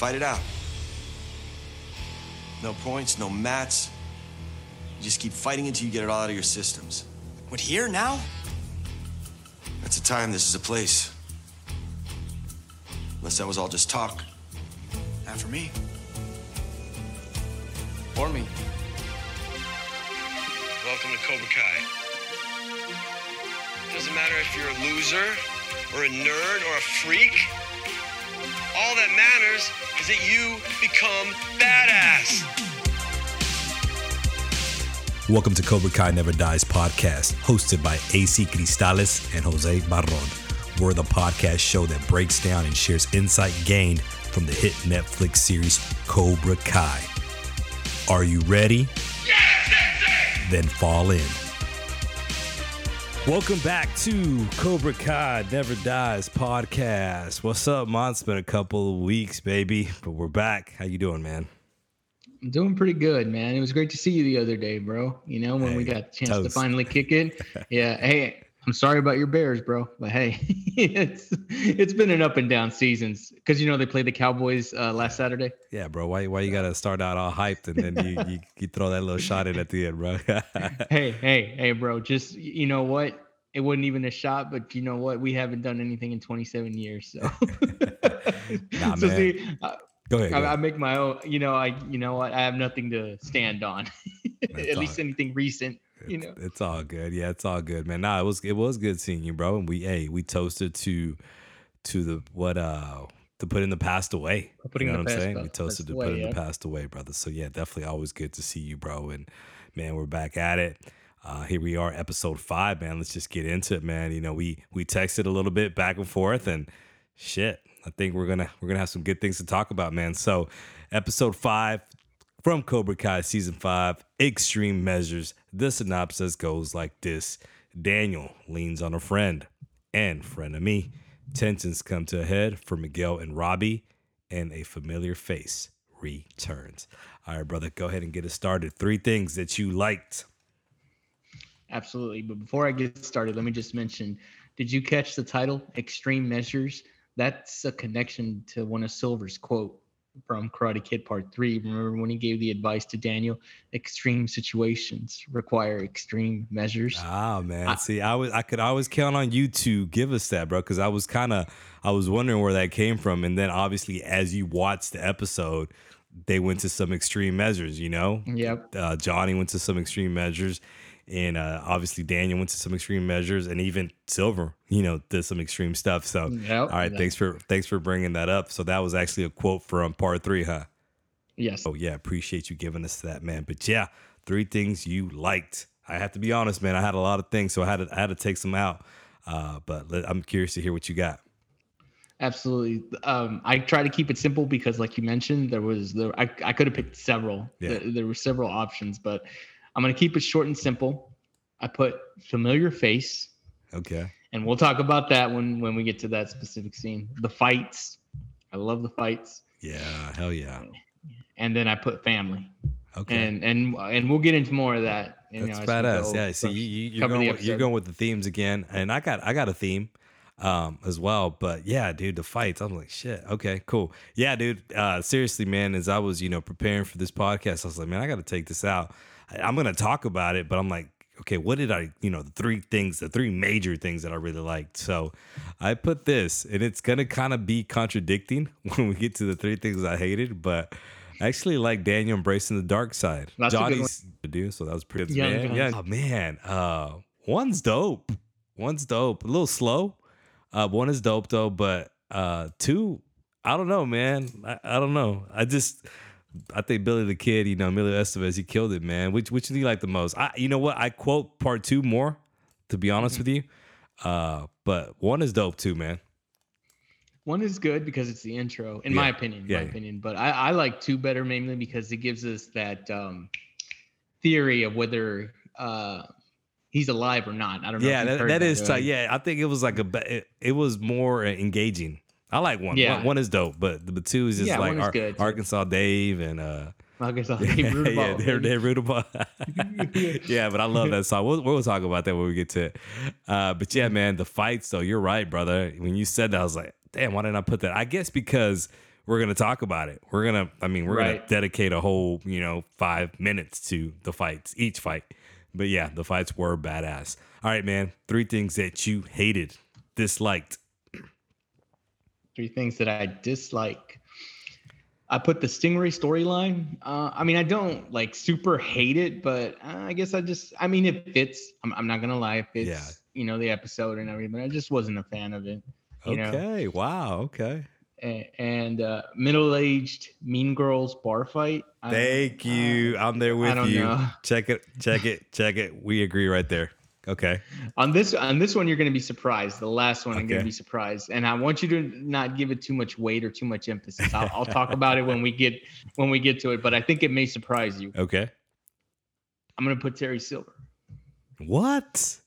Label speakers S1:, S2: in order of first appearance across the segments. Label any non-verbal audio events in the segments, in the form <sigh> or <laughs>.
S1: Fight it out. No points, no mats. You just keep fighting until you get it all out of your systems.
S2: What, here, now?
S1: That's a time, this is a place. Unless that was all just talk.
S2: Not for me. Or me.
S1: Welcome to Cobra Kai. Doesn't matter if you're a loser, or a nerd, or a freak. All that matters is that you become badass.
S3: Welcome to Cobra Kai Never Dies podcast, hosted by AC Cristales and Jose Barron. We're the podcast show that breaks down and shares insight gained from the hit Netflix series Cobra Kai. Are you ready? Then fall in. Welcome back to Cobra Kai Never Dies podcast. What's up, man? It's been a couple of weeks, baby, but we're back. How you doing, man?
S4: I'm doing pretty good, man. It was great to see you the other day, bro. You know, when we got the chance to finally kick it. <laughs> Yeah. Hey, I'm sorry about your Bears, bro. But hey, <laughs> it's it's been an up and down seasons because you know they played the Cowboys uh, last Saturday.
S3: Yeah, bro. Why why you gotta start out all hyped and then you, you, you throw that little shot in at the end, bro? <laughs>
S4: Hey, hey, hey, bro. Just you know what? It wasn't even a shot, but you know what? We haven't done anything in 27 years, so. <laughs>
S3: Nah,
S4: so
S3: man.
S4: see, I,
S3: Go ahead. go
S4: I, I make my own. You know, I you know what? I have nothing to stand on. At least anything recent. You know.
S3: It's, it's all good. Yeah, it's all good, man. Nah, it was it was good seeing you, bro. And we hey, we toasted to to the what uh to put in the past away.
S4: Putting
S3: you know what I'm saying? We toasted to
S4: away,
S3: put in
S4: yeah.
S3: the past away, brother. So yeah, definitely always good to see you, bro. And man, we're back at it. Uh, here we are, episode five, man. Let's just get into it, man. You know, we we texted a little bit back and forth, and shit, I think we're gonna we're gonna have some good things to talk about, man. So, episode five from Cobra Kai season five, Extreme Measures. The synopsis goes like this: Daniel leans on a friend and friend of me. Tensions come to a head for Miguel and Robbie, and a familiar face returns. All right, brother, go ahead and get us started. Three things that you liked.
S4: Absolutely. But before I get started, let me just mention did you catch the title, Extreme Measures? That's a connection to one of Silver's quote from Karate Kid Part 3. Remember when he gave the advice to Daniel? Extreme situations require extreme measures.
S3: Ah man, see, I was I could always count on you to give us that, bro, because I was kind of I was wondering where that came from, and then obviously as you watched the episode, they went to some extreme measures. You know,
S4: Yep.
S3: uh, Johnny went to some extreme measures, and uh, obviously Daniel went to some extreme measures, and even Silver, you know, did some extreme stuff. So,
S4: Yep.
S3: all right,
S4: That-
S3: thanks for thanks for bringing that up. So that was actually a quote from part three, huh?
S4: Yes.
S3: Oh yeah, appreciate you giving us that, man. But yeah, three things you liked. I have to be honest, man. I had a lot of things, so I had to I had to take some out. Uh, but let, I'm curious to hear what you got.
S4: Absolutely. Um, I try to keep it simple because, like you mentioned, there was there. I, I could have picked several.
S3: Yeah.
S4: There, there were several options, but I'm gonna keep it short and simple. I put familiar face,
S3: Okay.
S4: and we'll talk about that when when we get to that specific scene. The fights. I love the fights,
S3: Yeah. Hell yeah.
S4: and then I put family,
S3: Okay.
S4: and and and we'll get into more of that. You
S3: That's
S4: know,
S3: badass. Yeah. See, you, you're going with, you're going with the themes again, and I got I got a theme um as well but yeah dude the fights i'm like shit okay cool yeah dude uh seriously man as i was you know preparing for this podcast i was like man i gotta take this out i'm gonna talk about it but i'm like okay what did i you know the three things the three major things that i really liked so i put this and it's gonna kind of be contradicting <laughs> when we get to the three things i hated but I actually like Daniel embracing the dark side.
S4: That's.
S3: Johnny's to do, so that was pretty
S4: Young
S3: man. Yeah, oh, man. Uh, one's dope. One's dope. A little slow. Uh, one is dope though, but uh, two, I don't know, man. I, I don't know. I just, I think Billy the Kid, you know, Emilio Estevez, he killed it, man. Which which do you like the most? I, you know what? I quote part two more, to be honest
S4: Mm-hmm.
S3: with you. Uh, but one is dope too, man.
S4: One is good because it's the intro, in
S3: Yeah.
S4: my opinion.
S3: Yeah,
S4: my
S3: yeah.
S4: opinion. But I, I like two better mainly because it gives us that um, theory of whether uh, he's alive or not. I don't know.
S3: Yeah, that, that is tight. Yeah, I think it was like a, it, it was more engaging. I like one.
S4: Yeah.
S3: One, one is dope, but the two is just
S4: Yeah,
S3: like
S4: is
S3: Ar-
S4: good.
S3: Arkansas Dave and uh,
S4: guess I'll <laughs>
S3: yeah,
S4: rooting
S3: yeah, they're, they're rootable. <laughs> yeah, but I love that song. We'll, we'll talk about that when we get to it. Uh, but yeah, man, the fights though, you're right, brother. When you said that, I was like, damn, why didn't I put that? I guess because we're gonna talk about it. We're gonna, I mean, we're gonna dedicate a whole, you know, five minutes to the fights, each fight. But yeah, the fights were badass. All right, man. Three things that you hated, disliked.
S4: Three things that I dislike. I put the Stingray storyline. Uh, I mean, I don't like super hate it, but uh, I guess I just, I mean, it fits. I'm, I'm not gonna lie, it fits.
S3: Yeah.
S4: You know, the episode and everything. But I just wasn't a fan of it. You know?
S3: Okay. Wow. Okay.
S4: A- And uh, middle-aged Mean Girls bar fight. I-
S3: Thank
S4: uh,
S3: you. I'm there with
S4: don't
S3: you.
S4: know.
S3: Check it. Check it. Check it. We agree right there. Okay.
S4: on this on this one you're going to be surprised the last one i'm going to be surprised and i want you to not give it too much weight or too much emphasis I'll, I'll talk <laughs> about it when we get when we get to it but i think it may surprise you
S3: Okay.
S4: i'm going to put terry silver
S3: What?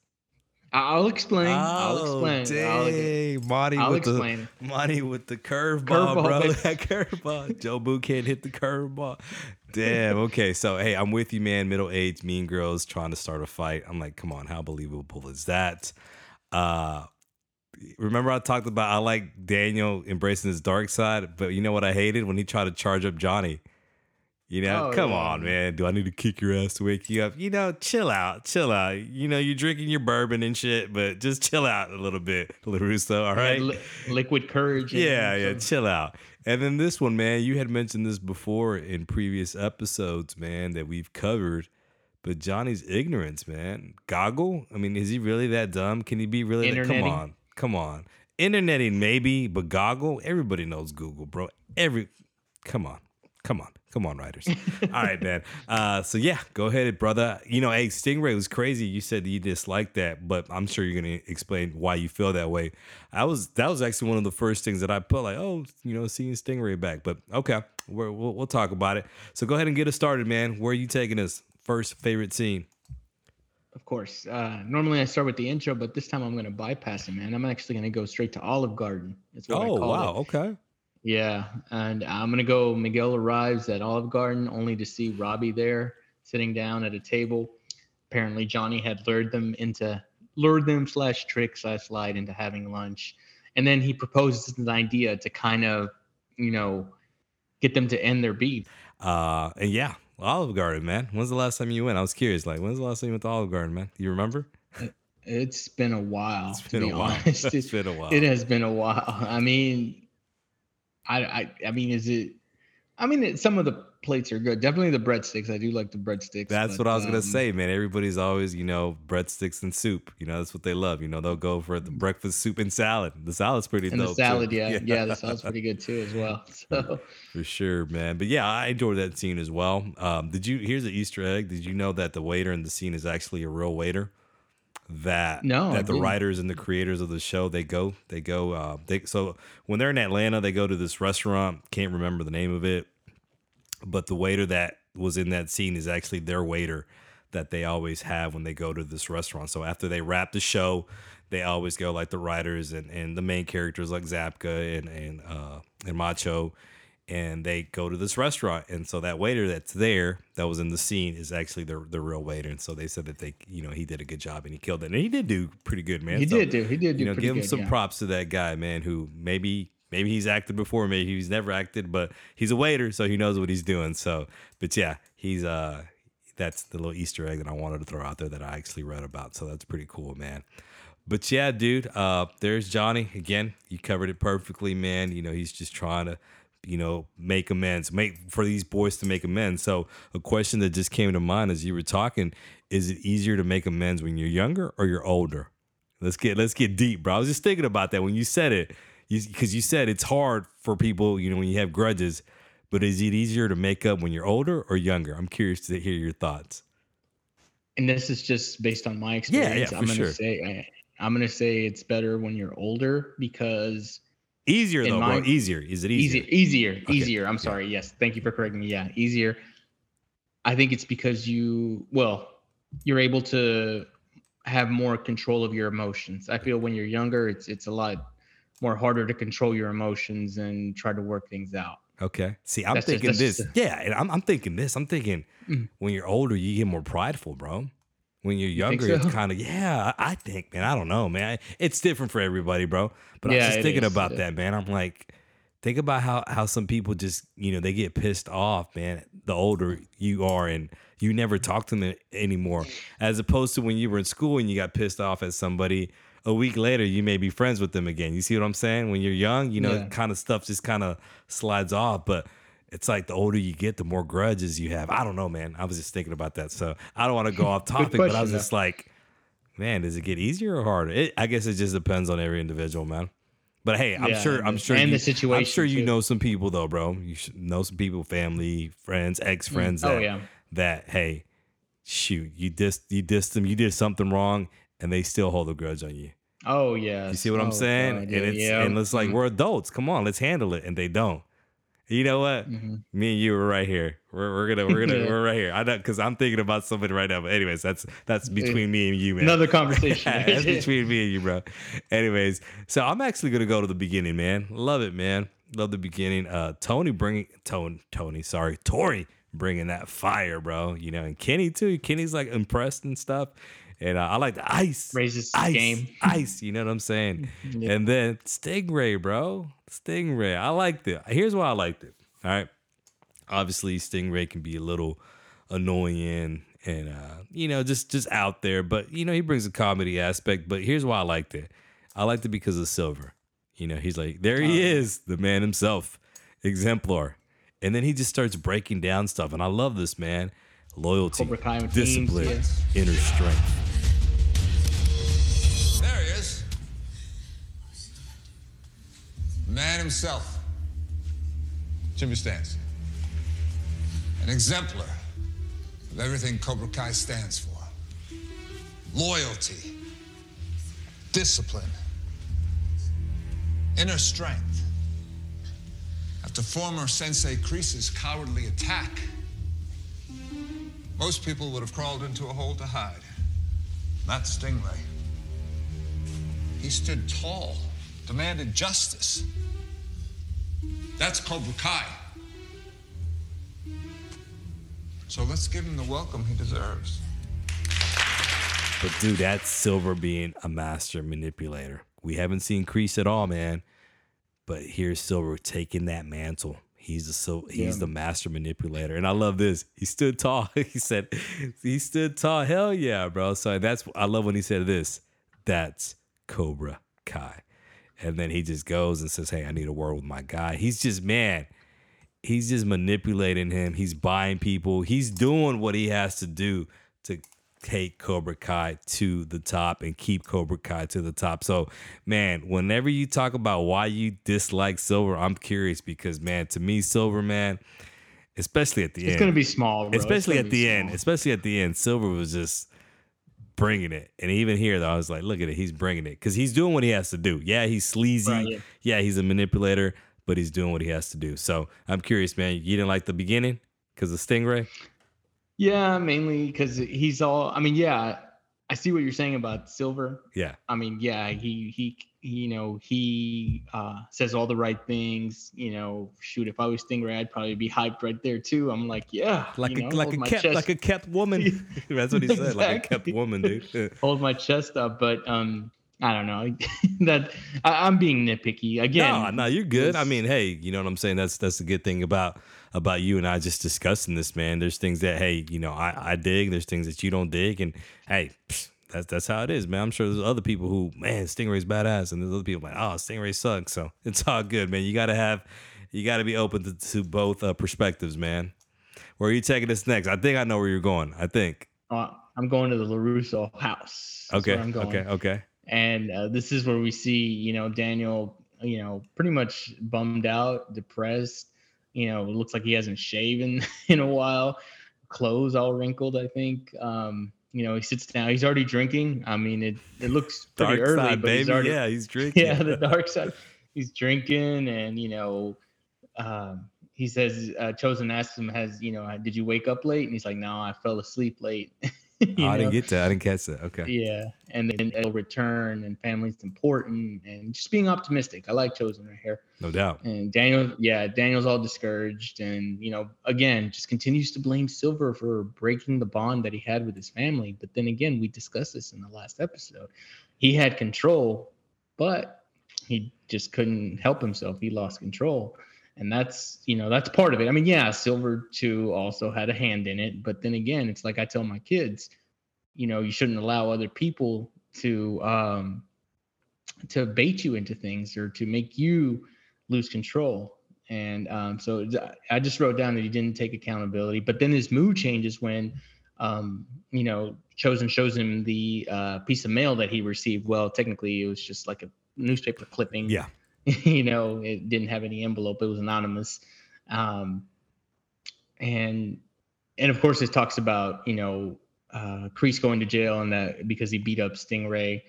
S4: I'll explain i'll
S3: Oh,
S4: explain i'll,
S3: Dang. Monty
S4: I'll
S3: with
S4: explain
S3: the Monty with the curveball,
S4: Curveball,
S3: bro.
S4: baby.
S3: That curveball. <laughs> Joe Boo can't hit the curveball. Damn. Okay. So hey, I'm with you, man. Middle aged mean girls trying to start a fight. I'm like, come on, how believable is that? Uh remember I talked about I like Daniel embracing his dark side, but you know what I hated when he tried to charge up Johnny. You know,
S4: Oh,
S3: come
S4: yeah.
S3: on, man. Do I need to kick your ass to wake you up? You know, chill out, chill out. You know, you're drinking your bourbon and shit, but just chill out a little bit, LaRusso. All right.
S4: Li- liquid courage and-
S3: Yeah, yeah, chill out. And then this one, man, you had mentioned this before in previous episodes, man, that we've covered. But Johnny's ignorance, man. Goggle? I mean, is he really that dumb? Can he be really that? Come on. Come on. Interneting, maybe, but goggle? Everybody knows Google, bro. Every come on. Come on. Come on, writers. <laughs> All right, man. Uh, so yeah, go ahead, brother. You know, hey, Stingray was crazy. You said you disliked that, but I'm sure you're gonna explain why you feel that way. I was that was actually one of the first things that I put like, oh, you know, seeing Stingray back. But okay, we're, we'll we'll talk about it. So go ahead and get us started, man. Where are you taking us? First favorite scene.
S4: Of course. Uh, normally I start with the intro, but this time I'm going to bypass it, man. I'm actually going to go straight to Olive Garden. That's what I
S3: Oh
S4: call
S3: wow,
S4: it.
S3: okay.
S4: Yeah, and I'm gonna go. Miguel arrives at Olive Garden only to see Robbie there sitting down at a table. Apparently, Johnny had lured them into lured them slash trick slash lied into having lunch, and then he proposes an idea to kind of, you know, get them to end their beef.
S3: Uh, and yeah, Olive Garden, man. When's the last time you went? I was curious. Like, when's the last time you went to Olive Garden, man? You remember?
S4: It's been a while.
S3: It's
S4: to
S3: been
S4: be
S3: a while.
S4: honest. <laughs>
S3: it's
S4: It-
S3: been a while.
S4: It has been a while. I mean, I I I mean, is it? I mean, it, some of the plates are good. Definitely the breadsticks. I do like the breadsticks.
S3: That's
S4: but,
S3: what I was gonna
S4: um,
S3: say, man. Everybody's always, you know, breadsticks and soup. You know, that's what they love. You know, they'll go for the breakfast soup and salad. The salad's pretty
S4: And the salad, yeah, <laughs> yeah, the salad's pretty good too as well. <laughs> So
S3: for sure, man. But yeah, I enjoyed that scene as well. Um, did you? Here's the Easter egg. Did you know that the waiter in the scene is actually a real waiter? That
S4: No, I
S3: that the
S4: didn't.
S3: writers and the creators of the show they go they go uh, they so when they're in Atlanta they go to this restaurant can't remember the name of it but the waiter that was in that scene is actually their waiter that they always have when they go to this restaurant. So after they wrap the show, they always go like the writers and, and the main characters like Zabka and and uh, and Macchio, and they go to this restaurant. And so that waiter that's there that was in the scene is actually the the real waiter. And so they said that they you know he did a good job and he killed it. And he did do pretty good, man.
S4: he
S3: So,
S4: did do. He did do.
S3: you know, give him
S4: good,
S3: some
S4: yeah.
S3: props to that guy, man, who maybe maybe he's acted before, maybe he's never acted, but he's a waiter, so he knows what he's doing. So, but yeah, he's uh that's the little Easter egg that I wanted to throw out there that I actually read about. So that's pretty cool, man. But yeah, dude, uh, there's Johnny again. You covered it perfectly, man. You know, he's just trying to, you know, make amends, make for these boys to make amends. So a question that just came to mind as you were talking: Is it easier to make amends when you're younger or you're older? Let's get let's get deep, bro. I was just thinking about that when you said it, because you, said it's hard for people, you know, when you have grudges. But is it easier to make up when you're older or younger? I'm curious to hear your thoughts.
S4: And this is just based on my experience.
S3: yeah,
S4: experience.
S3: for
S4: I'm gonna
S3: sure.
S4: say I, I'm gonna say it's better when you're older because
S3: Easier though, bro.
S4: my-
S3: Easier. Is it easier?
S4: easier, easier,
S3: Okay,
S4: easier. I'm
S3: yeah.
S4: sorry. Yes, thank you for correcting me. Yeah, easier. I think it's because you well, you're able to have more control of your emotions. I feel when you're younger, it's it's a lot more harder to control your emotions and try to work things out.
S3: Okay. See, I'm
S4: That's
S3: thinking
S4: that's
S3: this.
S4: just
S3: yeah, and I'm, I'm thinking this. I'm thinking
S4: Mm.
S3: when you're older, you get more prideful, bro. When you're younger, it's
S4: so?
S3: kind of yeah. I think, man. I don't know, man. It's different for everybody, bro. But I'm just thinking
S4: is,
S3: about
S4: is.
S3: that, man. I'm like, think about how how some people just you know they get pissed off, man. The older you are, and you never talk to them anymore, as opposed to when you were in school and you got pissed off at somebody. A week later, you may be friends with them again. You see what I'm saying? When you're young, you know,
S4: Yeah.
S3: kind of stuff just kind of slides off. But it's like the older you get, the more grudges you have. I don't know, man. I was just thinking about that. So I don't want to go off <laughs> topic, but I
S4: question,
S3: was
S4: though.
S3: just like, man, does it get easier or harder? It, I guess it just depends on every individual, man. But hey, I'm
S4: Yeah,
S3: sure. I'm sure.
S4: and
S3: you,
S4: the situation,
S3: I'm sure you
S4: too.
S3: know some people though, bro. You know some people, family, friends, ex friends.
S4: Mm, oh,
S3: that,
S4: yeah.
S3: That hey, shoot, you dissed you dissed them, you did something wrong, and they still hold a grudge on you.
S4: Oh yeah.
S3: You see what I'm oh, saying? and it's and it's like mm. we're adults. Come on, let's handle it. And they don't. You know what? Me and you were right here. We're, we're gonna we're gonna
S4: Mm-hmm. <laughs> Yeah.
S3: we're right here. I know because I'm thinking about somebody right now. But anyways, that's that's between me and you, man.
S4: another <laughs> conversation.
S3: that's <laughs> between me and you, bro. Anyways, so I'm actually gonna go to the beginning, man. Love it, man. Love the beginning. Uh, Tony bringing Tony, Tony, sorry, Tori bringing that fire, bro. You know, and Kenny too. Kenny's like impressed and stuff. And uh, I like the ice,
S4: Raises
S3: ice,
S4: game.
S3: ice. You know what I'm saying? And then Stingray, bro. Stingray. I liked it. Here's why I liked it. All right. Obviously, Stingray can be a little annoying and uh, you know, just just out there. But you know, he brings a comedy aspect. But here's why I liked it. I liked it because of Silver. You know, he's like, there he is, the man himself, exemplar. And then he just starts breaking down stuff. And I love this man. Loyalty, discipline, inner strength.
S5: Himself. Jimmy Stance. An exemplar of everything Cobra Kai stands for loyalty, discipline, inner strength. After former Sensei Kreese's cowardly attack, most people would have crawled into a hole to hide. Not Stingray. He stood tall, demanded justice. That's Cobra Kai. So let's give him the welcome he deserves.
S3: But dude, that's Silver being a master manipulator. We haven't seen Kreese at all, man. But here's Silver taking that mantle. He's the so he's
S4: Yeah.
S3: the master manipulator, and I love this. He stood tall. <laughs> he said, "He stood tall." Hell yeah, bro. So that's I love when he said this. That's Cobra Kai, and then he just goes and says, "Hey, I need a word with my guy." He's just man he's just manipulating him. He's buying people. He's doing what he has to do to take Cobra Kai to the top and keep Cobra Kai to the top. So, man, whenever you talk about why you dislike Silver, I'm curious because, man, to me, Silver, man, especially at the
S4: It's
S3: end, it's
S4: gonna be small, bro.
S3: Especially at the end, especially at the end, Silver was just bringing it. And even here, though, I was like, look at it, he's bringing it because he's doing what he has to do. Yeah, he's sleazy.
S4: Right, yeah.
S3: yeah, he's a manipulator, but he's doing what he has to do. So I'm curious, man. You didn't like the beginning because of Stingray?
S4: Yeah, mainly because he's all. I mean, yeah, I see what you're saying about Silver.
S3: Yeah,
S4: I mean, yeah, he he, he you know he uh, says all the right things. You know, shoot, if I was Stingray, I'd probably be hyped right there too. I'm like, yeah,
S3: like
S4: you
S3: a
S4: know,
S3: like a kept
S4: chest-
S3: like a kept woman. <laughs> <laughs> That's what he said, like a kept woman, dude. <laughs>
S4: hold my chest up. But um, I don't know that I, I'm being nitpicky again.
S3: No, no, you're good. I mean, hey, you know what I'm saying? That's that's the good thing about about you and I just discussing this, man. There's things that hey, you know, I I dig. There's things that you don't dig, and hey. pfft, that's, that's how it is, man. I'm sure there's other people who, man, Stingray's badass, and there's other people like, oh, Stingray sucks. So <laughs> it's all good, man. You gotta have, you gotta be open to, to both uh, perspectives, man. Where are you taking this next? I think I know where you're going. I think.
S4: Uh, I'm going to the LaRusso house. That's
S3: Okay. Okay. Okay.
S4: and uh, this is where we see you know daniel you know pretty much bummed out depressed you know it looks like he hasn't shaven <laughs> in a while clothes all wrinkled i think um you know he sits down he's already drinking. I mean it it looks <laughs> pretty
S3: Dark
S4: early
S3: side,
S4: but he's already
S3: yeah, he's <laughs> drinking.
S4: yeah the <laughs> dark side. He's drinking and you know um he says uh Chozen asks him has you know did you wake up late? And he's like no i fell asleep late <laughs>
S3: Oh, I didn't get that. I didn't catch that. Okay.
S4: Yeah, and then it'll return, and family's important, and just being optimistic. I like Chozen right here.
S3: No doubt.
S4: And Daniel, yeah, Daniel's all discouraged, and you know, again, just continues to blame Silver for breaking the bond that he had with his family. But then again, we discussed this in the last episode. He had control, but he just couldn't help himself. He lost control. And that's, you know, that's part of it. I mean, yeah, Silver too also had a hand in it. But then again, it's like I tell my kids, you know, you shouldn't allow other people to um to bait you into things or to make you lose control. And um, so I just wrote down that he didn't take accountability. But then his mood changes when, um, you know, Chozen shows him the uh, piece of mail that he received. Well, technically, it was just like a newspaper clipping.
S3: Yeah. <laughs>
S4: you know, it didn't have any envelope. It was anonymous. Um, and and of course, it talks about you know uh, Kreese going to jail and that because he beat up Stingray,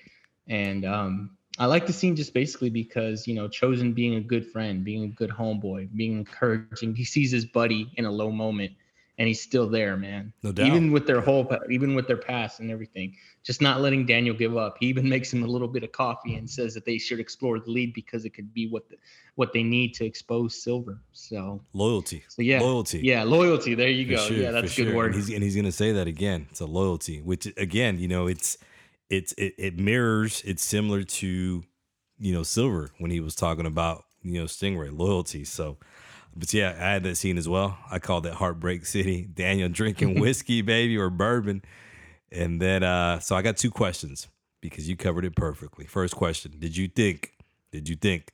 S4: and um, I like the scene just basically because you know Chozen being a good friend, being a good homeboy, being encouraging. He sees his buddy in a low moment, and he's still there, man.
S3: No doubt.
S4: Even with their whole, even with their past and everything, just not letting Daniel give up. He even <laughs> makes him a little bit of coffee and says that they should explore the lead because it could be what the, what they need to expose Silver. So
S3: Loyalty.
S4: so yeah,
S3: Loyalty.
S4: Yeah, loyalty. There you
S3: For
S4: go.
S3: sure,
S4: yeah, that's a good
S3: sure.
S4: word.
S3: And he's, and he's gonna say that again. It's a loyalty, which again, you know, it's it's it, it mirrors. It's similar to you know Silver when he was talking about you know Stingray loyalty. So, but yeah, I had that scene as well. I called that Heartbreak City. <laughs> Daniel drinking <laughs> whiskey, baby, or bourbon, and then uh, so I got two questions because you covered it perfectly. First question: Did you think? Did you think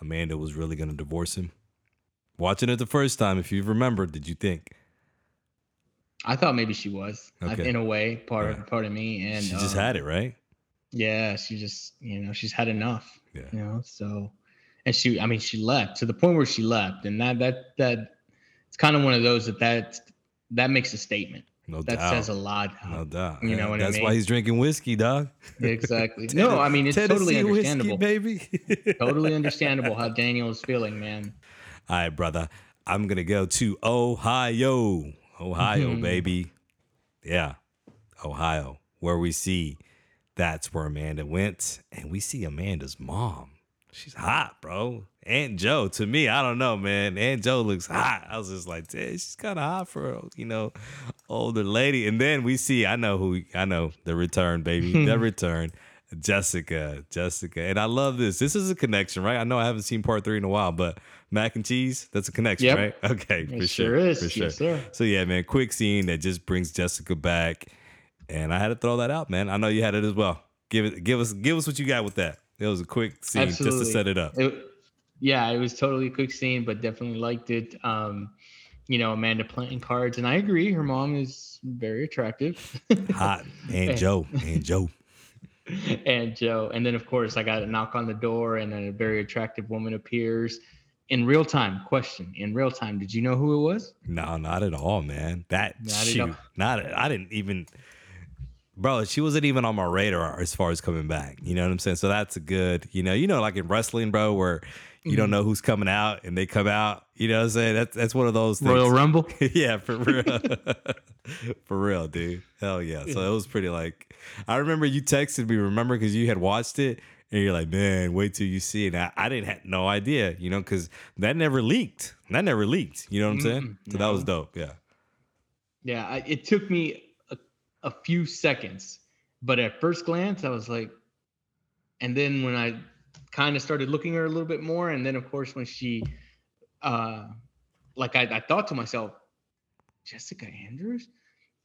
S3: Amanda was really gonna divorce him? Watching it the first time, if you remember, did you think?
S4: I thought maybe she was
S3: Okay.
S4: in a way part
S3: Yeah.
S4: of part of me, and
S3: she just
S4: um,
S3: had it, right?
S4: Yeah, she just you know she's had enough.
S3: Yeah.
S4: You know, so and she I mean she left to the point where she left, and that that that it's kind of one of those that that that makes a statement.
S3: No
S4: that
S3: doubt.
S4: says a lot.
S3: No doubt.
S4: You know what I
S3: That's why he's drinking whiskey, dog.
S4: Exactly. <laughs> no, I mean it's totally
S3: Tennessee whiskey,
S4: understandable.
S3: baby. <laughs>
S4: totally understandable how Daniel is feeling, man.
S3: All right, brother. I'm gonna go to Ohio. Ohio,
S4: Mhm.
S3: baby. Yeah. Ohio, where we see that's where Amanda went, and we see Amanda's mom. She's hot, bro. Aunt Joe, to me, I don't know, man. Aunt Joe looks hot. I was just like, damn, she's kind of hot for a, you know, older lady. And then we see, I know who, I know the return, baby, <laughs> the return. Jessica, Jessica. And I love this. This is a connection, right? I know I haven't seen part three in a while, but mac and cheese, that's a connection,
S4: Yep.
S3: right? Okay, for
S4: It
S3: sure.
S4: sure is.
S3: For sure.
S4: Yes, sir.
S3: So yeah, man, quick scene that just brings Jessica back. And I had to throw that out, man. I know you had it as well. Give it give us give us what you got with that. It was a quick scene just to set it up.
S4: It- yeah, it was totally a quick scene, but definitely liked it. Um, you know, Amanda planting cards, and I agree. Her mom is very attractive. <laughs>
S3: Hot. And Joe. And Joe. <laughs>
S4: and Joe. And then, of course, I got a knock on the door, and a very attractive woman appears in real time. Question in real time. Did you know who it was?
S3: No, not at all, man. That
S4: Not at
S3: shoot.
S4: all.
S3: Not I didn't even Bro, she wasn't even on my radar as far as coming back. You know what I'm saying? So that's a good, you know, you know, like in wrestling, bro, where you
S4: Mm-hmm.
S3: don't know who's coming out and they come out. You know what I'm saying? That's that's one of those things.
S4: Royal Rumble. <laughs>
S3: yeah, for real. <laughs> for real, dude. Hell yeah. So it was pretty like I remember you texted me, remember, because you had watched it and you're like, man, wait till you see it. I, I didn't have no idea, you know, because that never leaked. That never leaked. You know what I'm saying?
S4: Mm-mm,
S3: So that was dope. Yeah.
S4: Yeah, I, it took me a, few seconds, but at first glance, I was like, and then when I kind of started looking at her a little bit more, and then of course when she, uh, like I, I thought to myself, Jessica Andrews,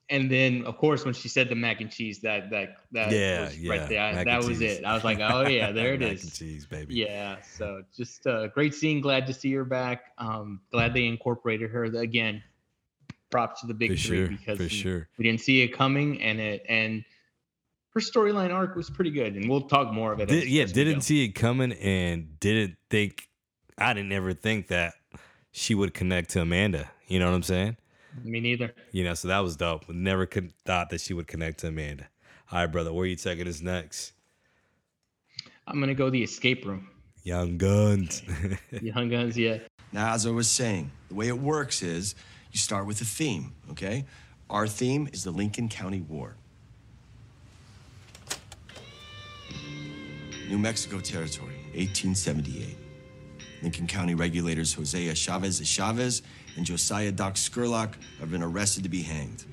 S4: and then of course when she said the mac and cheese, that that that
S3: Yeah,
S4: was
S3: yeah,
S4: right there, I- that was
S3: cheese.
S4: it. I was like, oh yeah, there <laughs> it
S3: Mac
S4: is.
S3: and cheese, baby.
S4: Yeah, so just a great scene. Glad to see her back. Um, glad they incorporated her again. Props to the big
S3: For
S4: three
S3: sure,
S4: because
S3: for
S4: we,
S3: sure.
S4: we didn't see it coming, and it and her storyline arc was pretty good, and we'll talk more of it.
S3: Did,
S4: as-
S3: yeah,
S4: as
S3: didn't see it coming and didn't think I didn't ever think that she would connect to Amanda. You know what I'm saying?
S4: Me neither.
S3: You know, so that was dope. Never could thought that she would connect to Amanda. All right, brother, where you taking us next?
S4: I'm gonna go the escape room.
S3: Young Guns. <laughs>
S4: Young Guns, yeah.
S2: Now, as I was saying, the way it works is you start with a theme, okay? Our theme is the Lincoln County War. New Mexico Territory, 1878. Lincoln County regulators Hosea Chavez de Chavez and Josiah Doc Scurlock have been arrested to be hanged.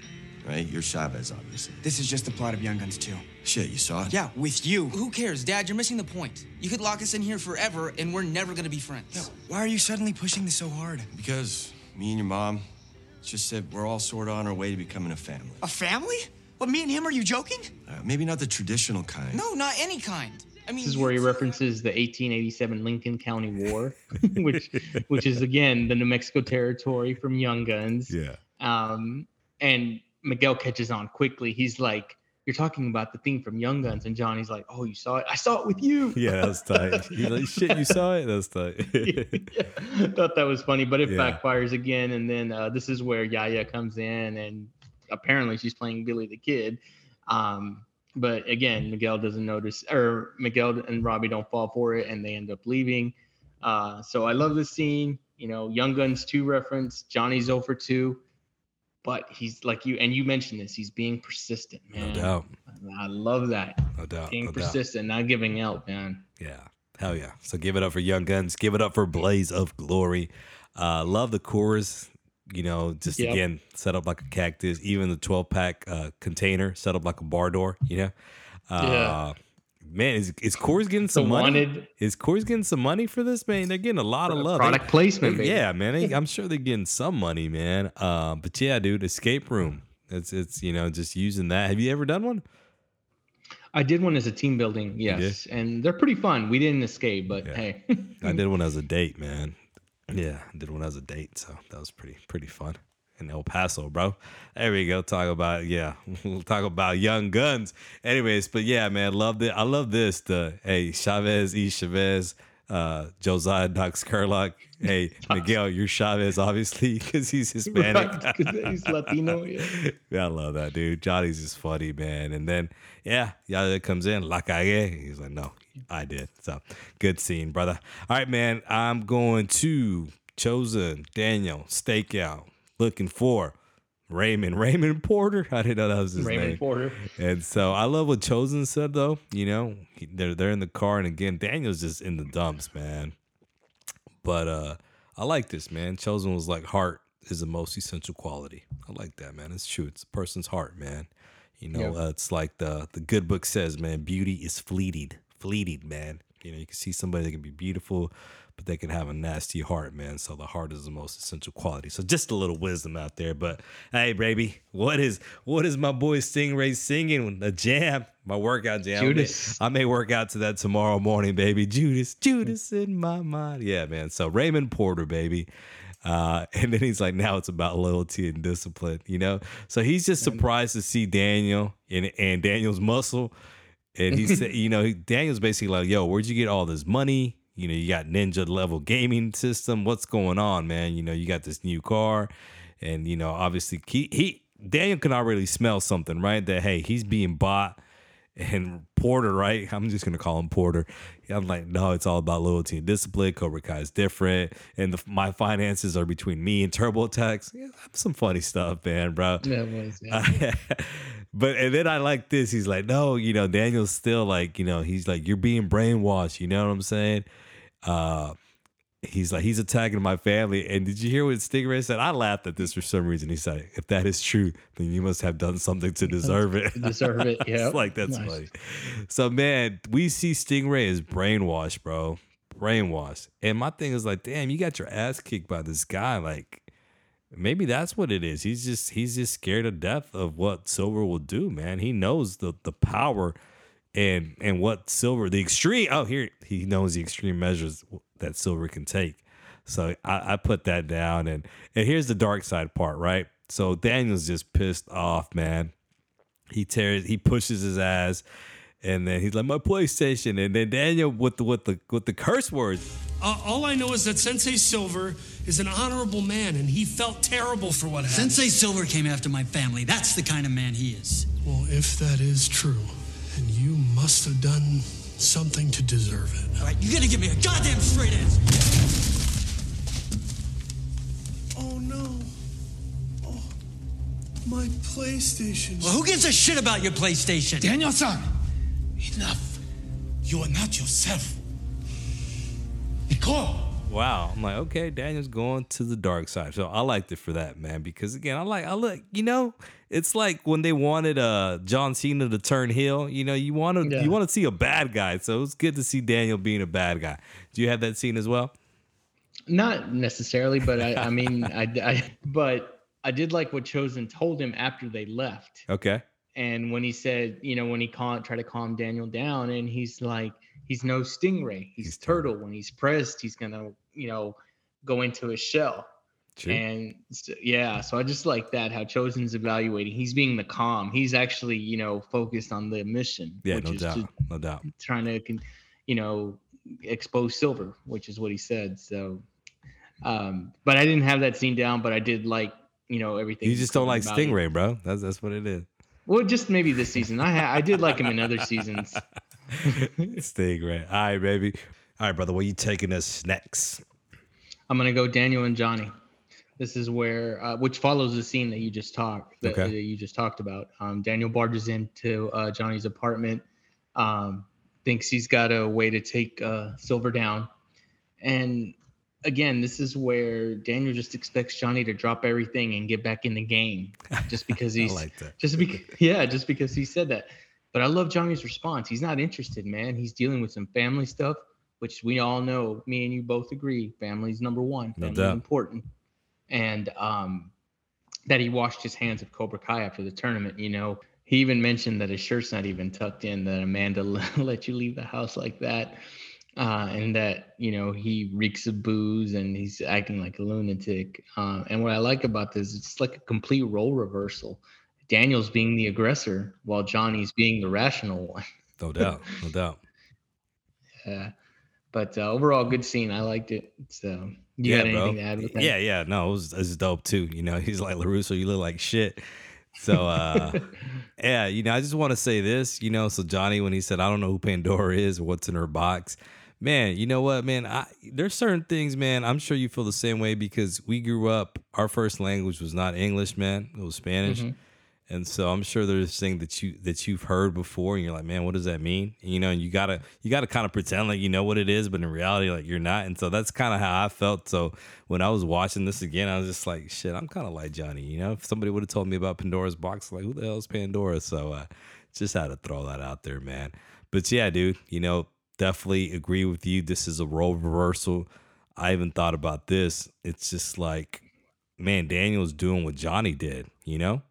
S2: right? You're Chavez, obviously.
S6: This is just the plot of Young Guns 2.
S2: Shit, you saw it?
S6: Yeah, with you.
S7: Who cares, Dad? You're missing the point. You could lock us in here forever, and we're never gonna be friends.
S6: Why are you suddenly pushing this so hard?
S2: Because me and your mom just said we're all sort of on our way to becoming a family.
S6: A family? What, me and him? Are you joking?
S2: Uh, maybe not the traditional kind.
S7: No, not any kind. I mean,
S4: This is where he references the 1887 Lincoln County <laughs> War, which which is again the New Mexico territory from Young Guns.
S3: Yeah.
S4: Um, and Miguel catches on quickly. He's like, "You're talking about the theme from Young Guns," and Johnny's like, "Oh, you saw it? I saw it with you."
S3: Yeah, that's tight. He's like, shit, you saw it? That's tight. <laughs>
S4: yeah, thought that was funny, but it
S3: Yeah.
S4: backfires again. And then uh, this is where Yaya comes in, and apparently she's playing Billy the Kid. Um, but again, Miguel doesn't notice, or Miguel and Robbie don't fall for it, and they end up leaving. Uh, so I love this scene. You know, Young Guns 2 reference, Johnny's over 2, but he's like you, and you mentioned this, he's being persistent, man.
S3: no doubt.
S4: I love that.
S3: No doubt.
S4: Being
S3: no doubt.
S4: persistent, not giving up, man.
S3: Yeah. Hell yeah. So give it up for Young Guns. Give it up for Blaze of Glory. Uh, love the chorus. You know, just
S4: Yep.
S3: again, set up like a cactus. Even the 12 pack uh, container set up like a bar door, you know? Uh,
S4: Yeah.
S3: Man, is, is Coors getting some money? Is Coors getting some money for this, man? They're getting a lot of love.
S4: product
S3: They-
S4: placement, baby.
S3: yeah, man. they- I'm sure they're getting some money, man. Um, but yeah, dude, escape room. It's it's you know just using that. Have you ever done one?
S4: I did one as a team building, yes, and they're pretty fun. We didn't escape, but
S3: Yeah.
S4: hey,
S3: I did <laughs> one as a date, man. Yeah, I did one as a date, so that was pretty pretty fun. In El Paso, bro. There we go. Talk about yeah. We'll <laughs> talk about young guns. Anyways, but yeah, man, loved it. I love this. The hey Chavez, E Chavez, uh, Josiah Knox Kerlock. Hey <laughs> Miguel, you're Chavez, obviously, <laughs> because he's Hispanic.
S4: Right, he's Latino. Yeah.
S3: Yeah, I love that dude. Johnny's just funny, man. And then, yeah, Yaya comes in, la cagué. He's like, no, I did. So good scene, brother. All right, man. I'm going to Chozen Daniel Stakeout, looking for Raymond. Raymond Porter. I didn't know that was his
S4: Raymond
S3: name.
S4: Porter.
S3: And so I love what Chozen said, though. You know, he- they're they're in the car, and again, Daniel's just in the dumps, man. But uh I like this, man. Chozen was like heart is the most essential quality. I like that, man. It's true. It's a person's heart, man. You know,
S4: Yep.
S3: uh, it's like the the good book says, man. Beauty is fleeting, fleeting, man. You know, you can see somebody that can be beautiful, but they can have a nasty heart, man. So the heart is the most essential quality. So just a little wisdom out there. But hey, baby, what is what is my boy Stingray singing? A jam, my workout jam. I may-
S4: Judas.
S3: I may work out to that tomorrow morning, baby. Judas, Judas in my mind. Yeah, man. So Raymond Porter, baby. Uh, and then he's like, now it's about loyalty and discipline, you know? So he's just surprised to see Daniel and, and Daniel's muscle. And he <laughs> said, you know, Daniel's basically like, yo, where'd you get all this money? You know, you got ninja level gaming system. What's going on, man? You know, you got this new car. And, you know, obviously he, he Daniel can already smell something, right? That, hey, he's being bought and Porter, right? <laughs> I'm just gonna call him Porter. I'm like, no, it's all about loyalty and discipline. Cobra Kai is different, and the, my finances are between me and TurboTax. Yeah, some funny stuff, man, bro.
S4: Yeah, was. Yeah. <laughs> <laughs>
S3: but and then I like this. He's like, no, you know, Daniel's still like, you know, he's like, you're being brainwashed. You know what I'm saying? Uh, he's like, he's attacking my family. And did you hear what Stingray said? I laughed at this for some reason. He said, if that is true, then you must have done something to deserve it.
S4: Deserve it. Yeah. <laughs>
S3: It's like that's
S4: Nice.
S3: funny. So man, we see Stingray as brainwashed, bro. Brainwashed. And my thing is like, damn, you got your ass kicked by this guy. Like, maybe that's what it is. He's just he's just scared to death of what Silver will do, man. He knows the the power and and what Silver the extreme. Oh, here he knows the extreme measures that Silver can take. So I, I put that down, and and here's the dark side part, right? So Daniel's just pissed off, man. He tears, he pushes his ass, and then he's like, "My PlayStation," and then Daniel with the with the with the curse words.
S8: Uh, all I know is that Sensei Silver is an honorable man, and he felt terrible for what happened.
S9: Sensei Silver came after my family. That's the kind of man he is.
S8: Well, if that is true, then you must have done something to deserve it.
S9: All right, you gotta give me a goddamn straight answer.
S8: Oh no. Oh, my PlayStation.
S9: Well, who gives a shit about your PlayStation?
S10: Daniel-san, enough. You are not yourself. Nicole,
S3: wow. I'm like, okay, Daniel's going to the dark side. So I liked it for that, man. Because again, I like, I look, you know, it's like when they wanted uh John Cena to turn heel. You know, you want to
S4: Yeah.
S3: you want to see a bad guy. So it's good to see Daniel being a bad guy. Do you have that scene as well?
S4: Not necessarily, but I, I mean, I, I, but I did like what Chozen told him after they left.
S3: Okay.
S4: And when he said, you know, when he call, tried to calm Daniel down, and he's like, he's no stingray, he's, turtle. When he's pressed, he's gonna, you know, go into a shell.
S3: True.
S4: And so, yeah, so I just like that how Chozen's evaluating. He's being the calm. He's actually, you know, focused on the mission.
S3: Yeah,
S4: which
S3: no
S4: is
S3: doubt. No doubt.
S4: trying to, you know, expose Silver, which is what he said. So, um, but I didn't have that scene down, but I did like, you know, everything.
S3: You just don't like
S4: about it.
S3: Stingray, bro. That's that's what it is.
S4: Well, just maybe this season. I ha- I did like him in other seasons. <laughs>
S3: Stingray. All right, baby. All right, brother. Where you taking us next?
S4: I'm gonna go Daniel and Johnny. This is where, uh, which follows the scene that you just talked that,
S3: Okay.
S4: that you just talked about. Um, Daniel barges into uh, Johnny's apartment, um, thinks he's got a way to take uh, Silver down, and again, this is where Daniel just expects Johnny to drop everything and get back in the game, just because <laughs> he's
S3: like that.
S4: just because yeah, just because he said that. But I love Johnny's response. He's not interested, man. He's dealing with some family stuff, which we all know. Me and you both agree. Family's number one.
S3: No
S4: Family's
S3: doubt.
S4: important. And um, that he washed his hands of Cobra Kai after the tournament. You know, he even mentioned that his shirt's not even tucked in. That Amanda <laughs> let you leave the house like that. Uh, and that you know he reeks of booze and he's acting like a lunatic. Uh, and what I like about this, it's like a complete role reversal. Daniel's being the aggressor while Johnny's being the rational one.
S3: No doubt. <laughs> No doubt.
S4: Yeah, but uh, overall, good scene. I liked it. So, you
S3: yeah,
S4: got anything
S3: bro.
S4: to add with that?
S3: Yeah, yeah. No, it was, it was dope too. You know, <laughs> he's like LaRusso, you look like shit. So uh <laughs> yeah, you know, I just want to say this, you know, so Johnny when he said I don't know who Pandora is or what's in her box. Man, you know what, man? I there's certain things, man. I'm sure you feel the same way because we grew up our first language was not English, man. It was Spanish.
S4: Mhm.
S3: And so I'm sure there's things that you that you've heard before, and you're like, man, what does that mean? And, you know, and you gotta you gotta kind of pretend like you know what it is, but in reality, like you're not. And so that's kind of how I felt. So when I was watching this again, I was just like, shit, I'm kind of like Johnny. You know, if somebody would have told me about Pandora's box, like, who the hell is Pandora? So uh, just had to throw that out there, man. But yeah, dude, you know, definitely agree with you. This is a role reversal. I even thought about this. It's just like, man, Daniel's doing what Johnny did. You know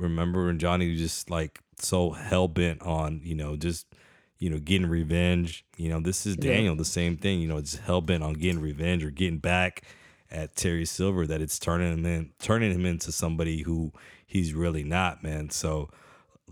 S3: remember when Johnny was just like so hell bent on, you know, just you know, getting revenge. You know, this is
S4: Yeah.
S3: Daniel, the same thing, you know, just hell bent on getting revenge or getting back at Terry Silver that it's turning him in turning him into somebody who he's really not, man. So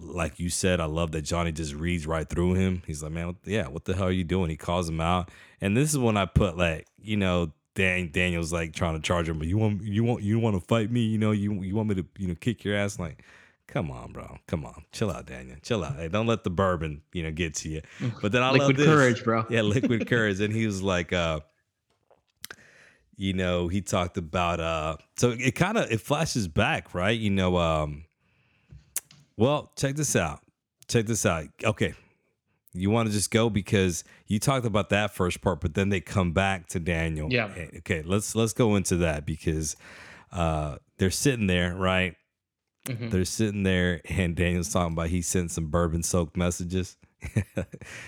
S3: like you said, I love that Johnny just reads right through him. He's like, man, yeah, what the hell are you doing? He calls him out, and this is when I put like, you know, Dan Daniel's like trying to charge him, but you want you want you want to fight me? You know, you you want me to you know kick your ass? Like, come on, bro, come on, chill out, Daniel, chill out. Hey, don't let the bourbon you know get to you. But then I love
S4: Liquid
S3: this.
S4: courage, bro.
S3: Yeah, liquid <laughs> courage, and he was like, uh, you know, he talked about uh, so it kind of it flashes back, right? You know, um. Well, check this out. Check this out. Okay. You want to just go because you talked about that first part, but then they come back to Daniel.
S4: Yeah.
S3: Eh, Okay, let's let's go into that because uh they're sitting there, right?
S4: Mhm.
S3: They're sitting there and Daniel's talking about he sent some bourbon soaked messages. <laughs>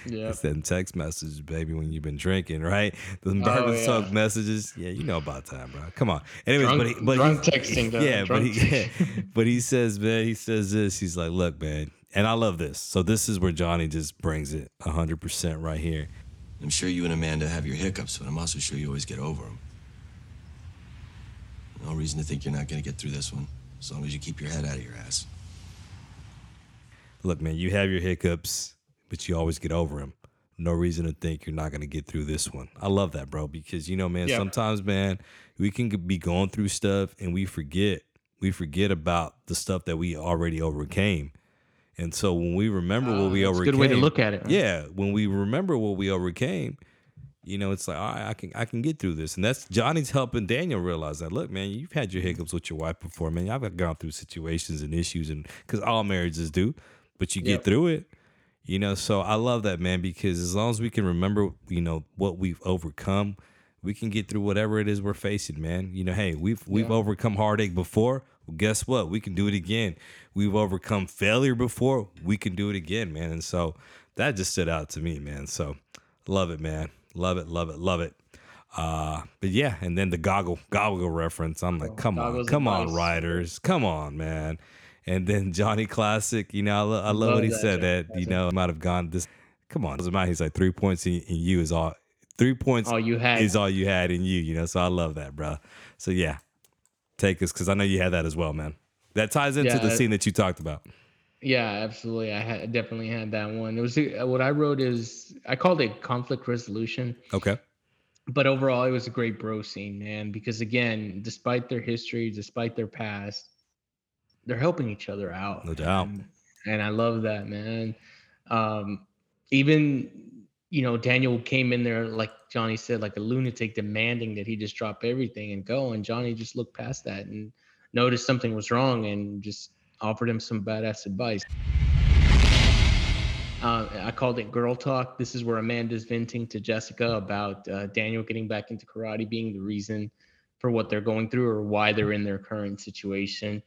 S4: Yeah.
S3: He sent text messages, baby, when you've been drinking, right? The
S4: Oh,
S3: bourbon
S4: yeah.
S3: soaked messages. Yeah, you know about time, bro. Come on. Anyways,
S4: Drunk-
S3: but he, but
S4: drunk
S3: he-
S4: texting, though.
S3: Yeah, but
S4: Drunk
S3: he <laughs> but he says, man, he says this. He's like, look, man, and I love this. So this is where Johnny just brings it hundred percent right here.
S2: I'm sure you and Amanda have your hiccups, but I'm also sure you always get over them. No reason to think you're not going to get through this one, as long as you keep your head out of your ass.
S3: Look, man, you have your hiccups, but you always get over them. No reason to think you're not going to get through this one. I love that, bro, because you know, man,
S4: Yeah.
S3: sometimes, man, we can be going through stuff and we forget. We forget about the stuff that we already overcame. And so when we remember what we
S4: Ah, a
S3: overcame,
S4: good way to look at it, huh?
S3: Yeah, when we remember what we overcame, you know, it's like, all right, I can I can get through this. And that's Johnny's helping Daniel realize that. Look, man, you've had your hiccups with your wife before, man. I've gone through situations and issues, and because all marriages do, but you get through it. You know, so I love that, man, because as long as we can remember, you know, what we've overcome, we can get through whatever it is we're facing, man. You know, hey, we've we've
S4: Yeah.
S3: overcome heartache before. Well, guess what? We can do it again. We've overcome failure before. We can do it again, man. And so that just stood out to me, man. So love it, man. Love it, love it, love it. Uh, but yeah, and then the goggle goggle reference. I'm like, come on, come on, riders, come on, man. And then Johnny Classic, you know, I, lo- I love,
S4: Love
S3: what he
S4: that
S3: said
S4: Johnny
S3: that you know might have gone this. Come on, doesn't matter. He's like three points in, in you is all. Three points
S4: All you had.
S3: is all you had in you, you know. So I love that, bro. So yeah, take us because I know you had that as well, man. That ties into
S4: Yeah,
S3: the scene that you talked about.
S4: Yeah, absolutely. I had, definitely had that one. It was uh, what I wrote is I called it conflict resolution,
S3: Okay.
S4: but overall it was a great bro scene, man. Because again, despite their history, despite their past, they're helping each other out.
S3: No doubt.
S4: And, and I love that, man. Um, even you know, Daniel came in there like Johnny said, like a lunatic, demanding that he just drop everything and go. And Johnny just looked past that and noticed something was wrong and just offered him some badass advice. Uh, I called it girl talk. This is where Amanda's venting to Jessica about uh, Daniel getting back into karate being the reason for what they're going through or why they're in their current situation.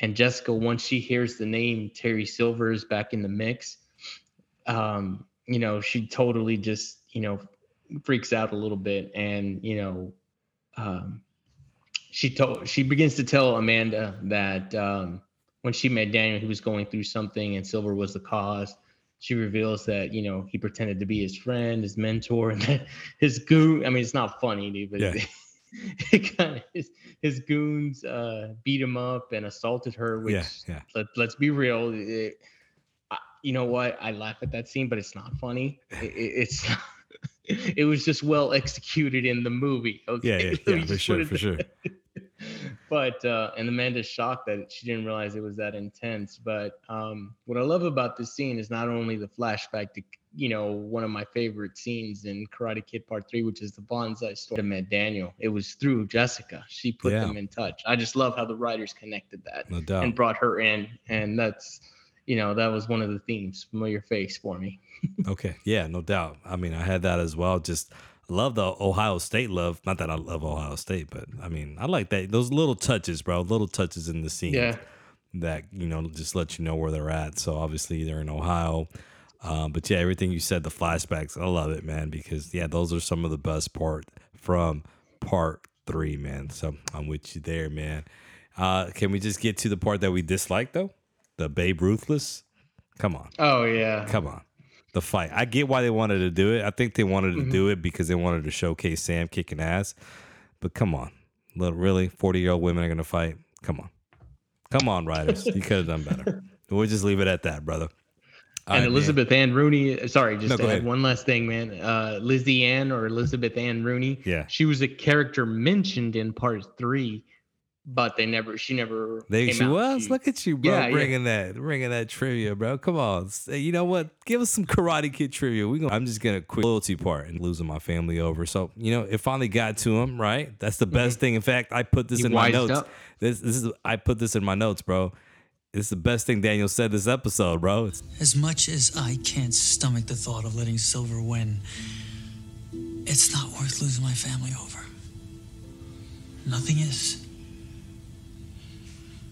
S4: And Jessica, once she hears the name Terry Silvers back in the mix, um, you know, she totally just, you know, freaks out a little bit. And, you know, um, she told, she begins to tell Amanda that um, when she met Daniel, he was going through something and Silver was the cause. She reveals that, you know, he pretended to be his friend, his mentor, <laughs> and that his goon. I mean, it's not funny, dude, but
S3: Yeah. <laughs>
S4: it kind of his, goons uh, beat him up and assaulted her, which
S3: Yeah, yeah.
S4: let, let's be real. It, I, you know what? I laugh at that scene, but it's not funny. <laughs> It, it, it's <laughs> it was just well executed in the movie. <laughs> Okay,
S3: Yeah, yeah, yeah, for sure, for sure.
S4: but uh, and Amanda's shocked that she didn't realize it was that intense. But um, what I love about this scene is not only the flashback to you know one of my favorite scenes in Karate Kid Part Three, which is the bonsai story. to met Daniel. It was through Jessica. She put
S3: Yeah.
S4: them in touch. I just love how the writers connected that
S3: No doubt.
S4: and brought her in, and that's you know that was one of the themes. Familiar face for me. <laughs>
S3: Okay. Yeah, no doubt. I mean, I had that as well. Just love the Ohio State love. Not that I love Ohio State, but I mean, I like that. Those little touches, bro. Little touches in the scene.
S4: Yeah.
S3: That, you know, just let you know where they're at. So obviously they're in Ohio. Um, but yeah, everything you said, the flashbacks, I love it, man, because yeah, those are some of the best part from part three, man. So I'm with you there, man. Uh, can we just get to the part that we dislike though? The Babe Ruthless? Come on.
S4: Oh yeah.
S3: Come on. The fight. I get why they wanted to do it. I think they wanted to
S4: Mm-hmm.
S3: do it because they wanted to showcase Sam kicking ass. But come on. Little, really? 40 year old women are going to fight? Come on. Come on, Riders. you could have done better. <laughs> We'll just leave it at that, brother.
S4: And
S3: right, man.
S4: Elizabeth Ann Rooney, sorry, just
S3: No,
S4: to add
S3: ahead.
S4: one last thing, man. Uh, Lizzie Ann or Elizabeth Ann Rooney.
S3: Yeah.
S4: She was a character mentioned in part three, but they never, she never. Came
S3: she
S4: out.
S3: was.
S4: She-
S3: Look at you, bro,
S4: Yeah, yeah.
S3: bringing that, bringing that trivia, bro. Come on, Say, you know what? Give us some Karate Kid trivia. We gonna, I'm just gonna quit loyalty part and losing my family over. So you know, it finally got to him, right? That's the best thing. In fact, I put this
S4: Mm-hmm.
S3: in my notes.
S4: up.
S3: This, this is I put this in my notes, bro. It's the best thing Daniel said this episode, bro. It's,
S9: As much as I can't stomach the thought of letting Silver win, it's not worth losing my family over. Nothing is.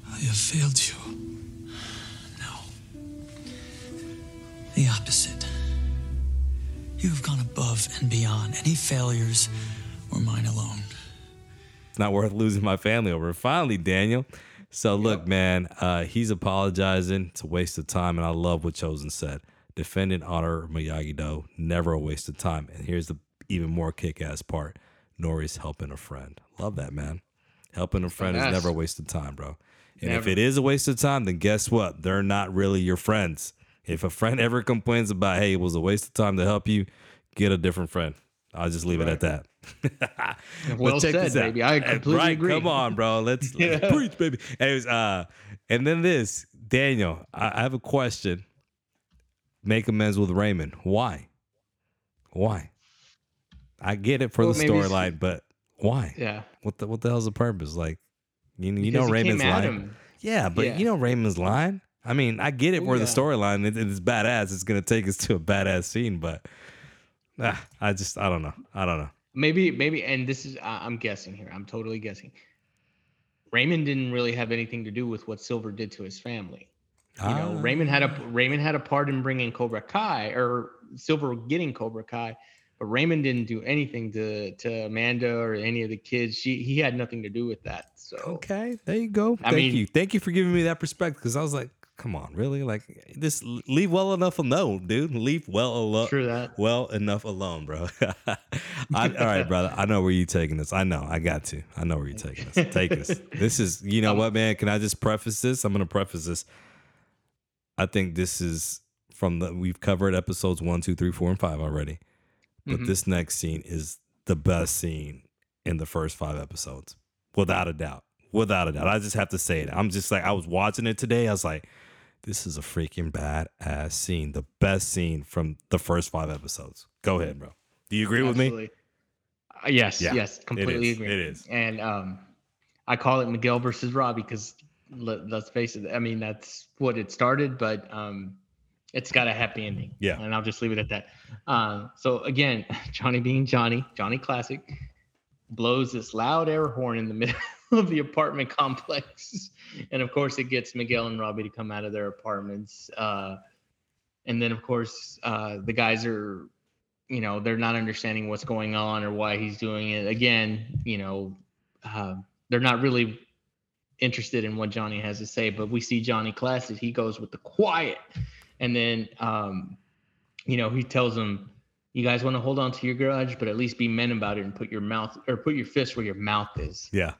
S8: I have failed you.
S9: No. The opposite. You have gone above and beyond. Any failures were mine alone.
S3: it's not worth losing my family over. Finally, Daniel. So look, man, uh, he's apologizing. It's a waste of time, and I love what Chozen said. Defendant honor Miyagi Do, never a waste of time. And here's the even more kick-ass part: Nori's helping a friend. Love that, man. Helping a friend is never a waste of time, bro. And if it is a waste of time, then guess what? They're not really your friends. If a friend ever complains about, hey, it was a waste of time to help you, get a different friend. I'll just leave it at that. <laughs>
S4: Well said, baby. I completely
S3: right,
S4: agree.
S3: Come on, bro. Let's, <laughs> let's preach, baby. Anyways, uh, and then this, Daniel. I, I have a question. Make amends with Raymond. Why? Why? I get it for
S4: Well,
S3: the storyline, but why?
S4: Yeah.
S3: What the what the hell's the purpose? Like, you, you know Raymond's line. Yeah, but
S4: Yeah.
S3: you know Raymond's line. I mean, I get it
S4: Oh,
S3: for the
S4: yeah.
S3: storyline. It, it's badass. It's gonna take us to a badass scene, but ah, I just I don't know. I don't know.
S4: maybe maybe and this is i'm guessing here i'm totally guessing raymond didn't really have anything to do with what silver did to his family you know
S3: Ah.
S4: raymond had a raymond had a part in bringing cobra kai or silver getting cobra kai but raymond didn't do anything to to amanda or any of the kids she he had nothing to do with that so
S3: Okay, there you go.
S4: I
S3: Thank
S4: mean-
S3: you. Thank you for giving me that perspective because I was like, come on, really? Like just leave well enough alone, dude. Leave well alone.
S4: True that.
S3: Well enough alone, bro. <laughs> I, all right, brother. I know where you're taking this. I know. I got to. I know where you're taking this. Take this. <laughs> This is, you know what, man? Can I just preface this? I'm gonna preface this. I think this is from the we've covered episodes one, two, three, four, and five already. But
S4: Mhm.
S3: this next scene is the best scene in the first five episodes, without a doubt. Without a doubt. I just have to say it. I'm just like, I was watching it today. I was like, this is a freaking badass scene. The best scene from the first five episodes. Go ahead, bro. Do you agree with me?
S4: Absolutely. Uh, yes,
S3: Yeah,
S4: yes, completely
S3: is,
S4: agree.
S3: it is.
S4: And um, I call it Miguel versus Robbie because let, let's face it. I mean, that's what it started, but um, it's got a happy ending.
S3: Yeah.
S4: And I'll just leave it at that. Um, so again, <laughs> Johnny being Johnny, Johnny Classic, blows this loud air horn in the middle <laughs> <laughs> of the apartment complex, and of course, it gets Miguel and Robbie to come out of their apartments. Uh, and then, of course, uh, the guys are you know they're not understanding what's going on or why he's doing it again you know uh, they're not really interested in what johnny has to say but we see johnny classic he goes with the quiet and then um you know he tells them you guys want to hold on to your grudge but at least be men about it and put your mouth or put your fist where your mouth is
S3: Yeah.